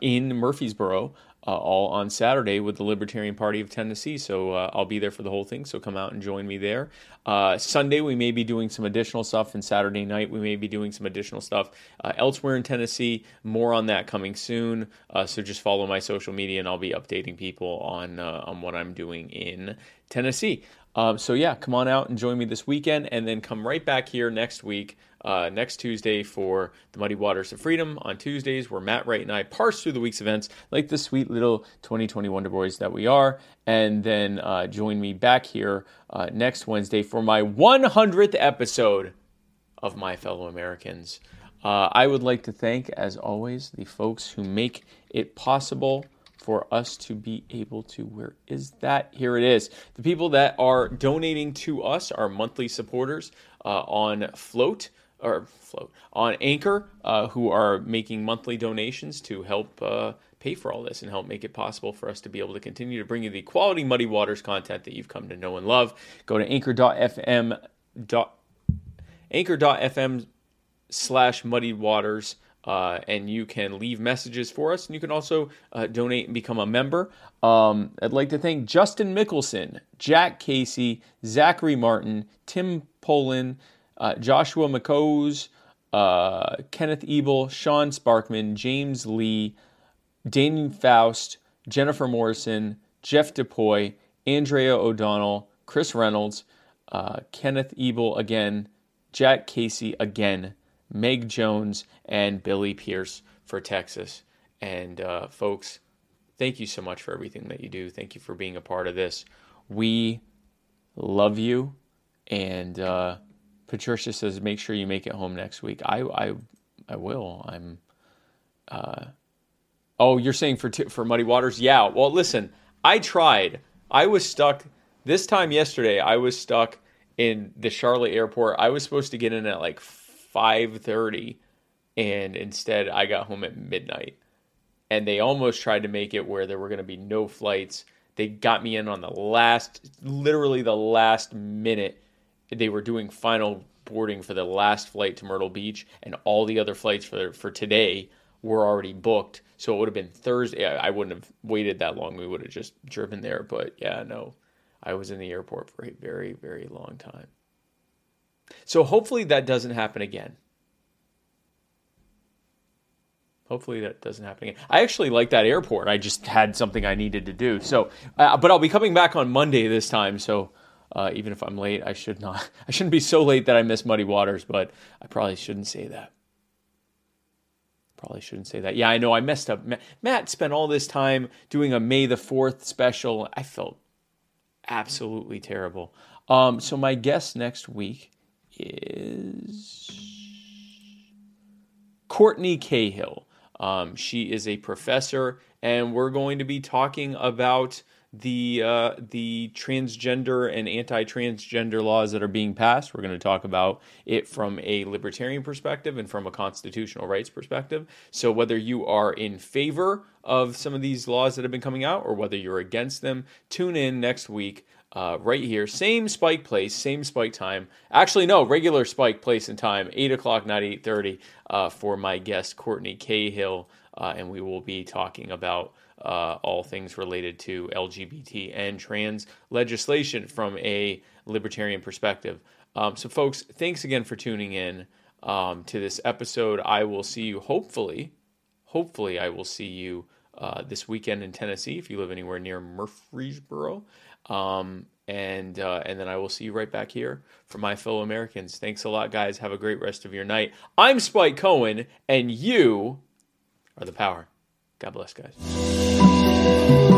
in Murfreesboro uh, all on Saturday with the Libertarian Party of Tennessee. So uh, I'll be there for the whole thing. So come out and join me there. Uh, Sunday, we may be doing some additional stuff, and Saturday night, we may be doing some additional stuff uh, elsewhere in Tennessee. More on that coming soon. Uh, so just follow my social media, and I'll be updating people on uh, on what I'm doing in Tennessee. Um, so yeah, come on out and join me this weekend, and then come right back here next week uh, next Tuesday for the Muddy Waters of Freedom on Tuesdays, where Matt Wright and I parse through the week's events like the sweet little 2020 Wonder Boys that we are. And then uh, join me back here uh, next Wednesday for my 100th episode of My Fellow Americans. Uh, I would like to thank, as always, the folks who make it possible for us to be able to. Where is that? Here it is. The people that are donating to us, our monthly supporters uh, on Float or float on Anchor, uh, who are making monthly donations to help uh, pay for all this and help make it possible for us to be able to continue to bring you the quality Muddy Waters content that you've come to know and love. Go to anchor.fm. Anchor.fm slash muddy waters. Uh, and you can leave messages for us, and you can also uh, donate and become a member. Um, I'd like to thank Justin Mickelson, Jack Casey, Zachary Martin, Tim Poland, uh, Joshua McCose, uh, Kenneth Ebel, Sean Sparkman, James Lee, Daniel Faust, Jennifer Morrison, Jeff DePoy, Andrea O'Donnell, Chris Reynolds, uh, Kenneth Ebel again, Jack Casey again, Meg Jones, and Billy Pierce for Texas. And uh, folks, thank you so much for everything that you do. Thank you for being a part of this. We love you, and uh, Patricia says, make sure you make it home next week. I, I, I will. I'm. Uh, oh, you're saying for t- for Muddy Waters? Yeah. Well, listen, I tried. I was stuck this time yesterday. I was stuck in the Charlotte airport. I was supposed to get in at like five thirty, and instead I got home at midnight. And they almost tried to make it where there were going to be no flights. They got me in on the last, literally the last minute they were doing final boarding for the last flight to Myrtle Beach, and all the other flights for for today were already booked. So it would have been Thursday. I wouldn't have waited that long. We would have just driven there. But yeah, no, I was in the airport for a very, very long time. So hopefully that doesn't happen again. hopefully that doesn't happen again. I actually like that airport. I just had something I needed to do. So, uh, but I'll be coming back on Monday this time. So, uh, even if I'm late, I should not. I shouldn't be so late that I miss Muddy Waters. But I probably shouldn't say that. Probably shouldn't say that. Yeah, I know I messed up. Matt spent all this time doing a May the Fourth special. I felt absolutely terrible. Um, so my guest next week is Courtney Cahill. Um, she is a professor, and we're going to be talking about the uh, the transgender and anti-transgender laws that are being passed. We're going to talk about it from a libertarian perspective and from a constitutional rights perspective. So whether you are in favor of some of these laws that have been coming out or whether you're against them, tune in next week. Uh, right here, same spike place, same spike time. Actually, no, regular spike place and time, eight o'clock, not eight thirty, uh, for my guest Courtney Cahill, uh, and we will be talking about uh, all things related to LGBT and trans legislation from a libertarian perspective. Um, so, folks, thanks again for tuning in um, to this episode. I will see you, hopefully, hopefully, I will see you uh, this weekend in Tennessee if you live anywhere near Murfreesboro. Um, and uh, and then I will see you right back here for my fellow Americans. Thanks a lot, guys. Have a great rest of your night. I'm Spike Cohen, and you are the power. God bless, guys.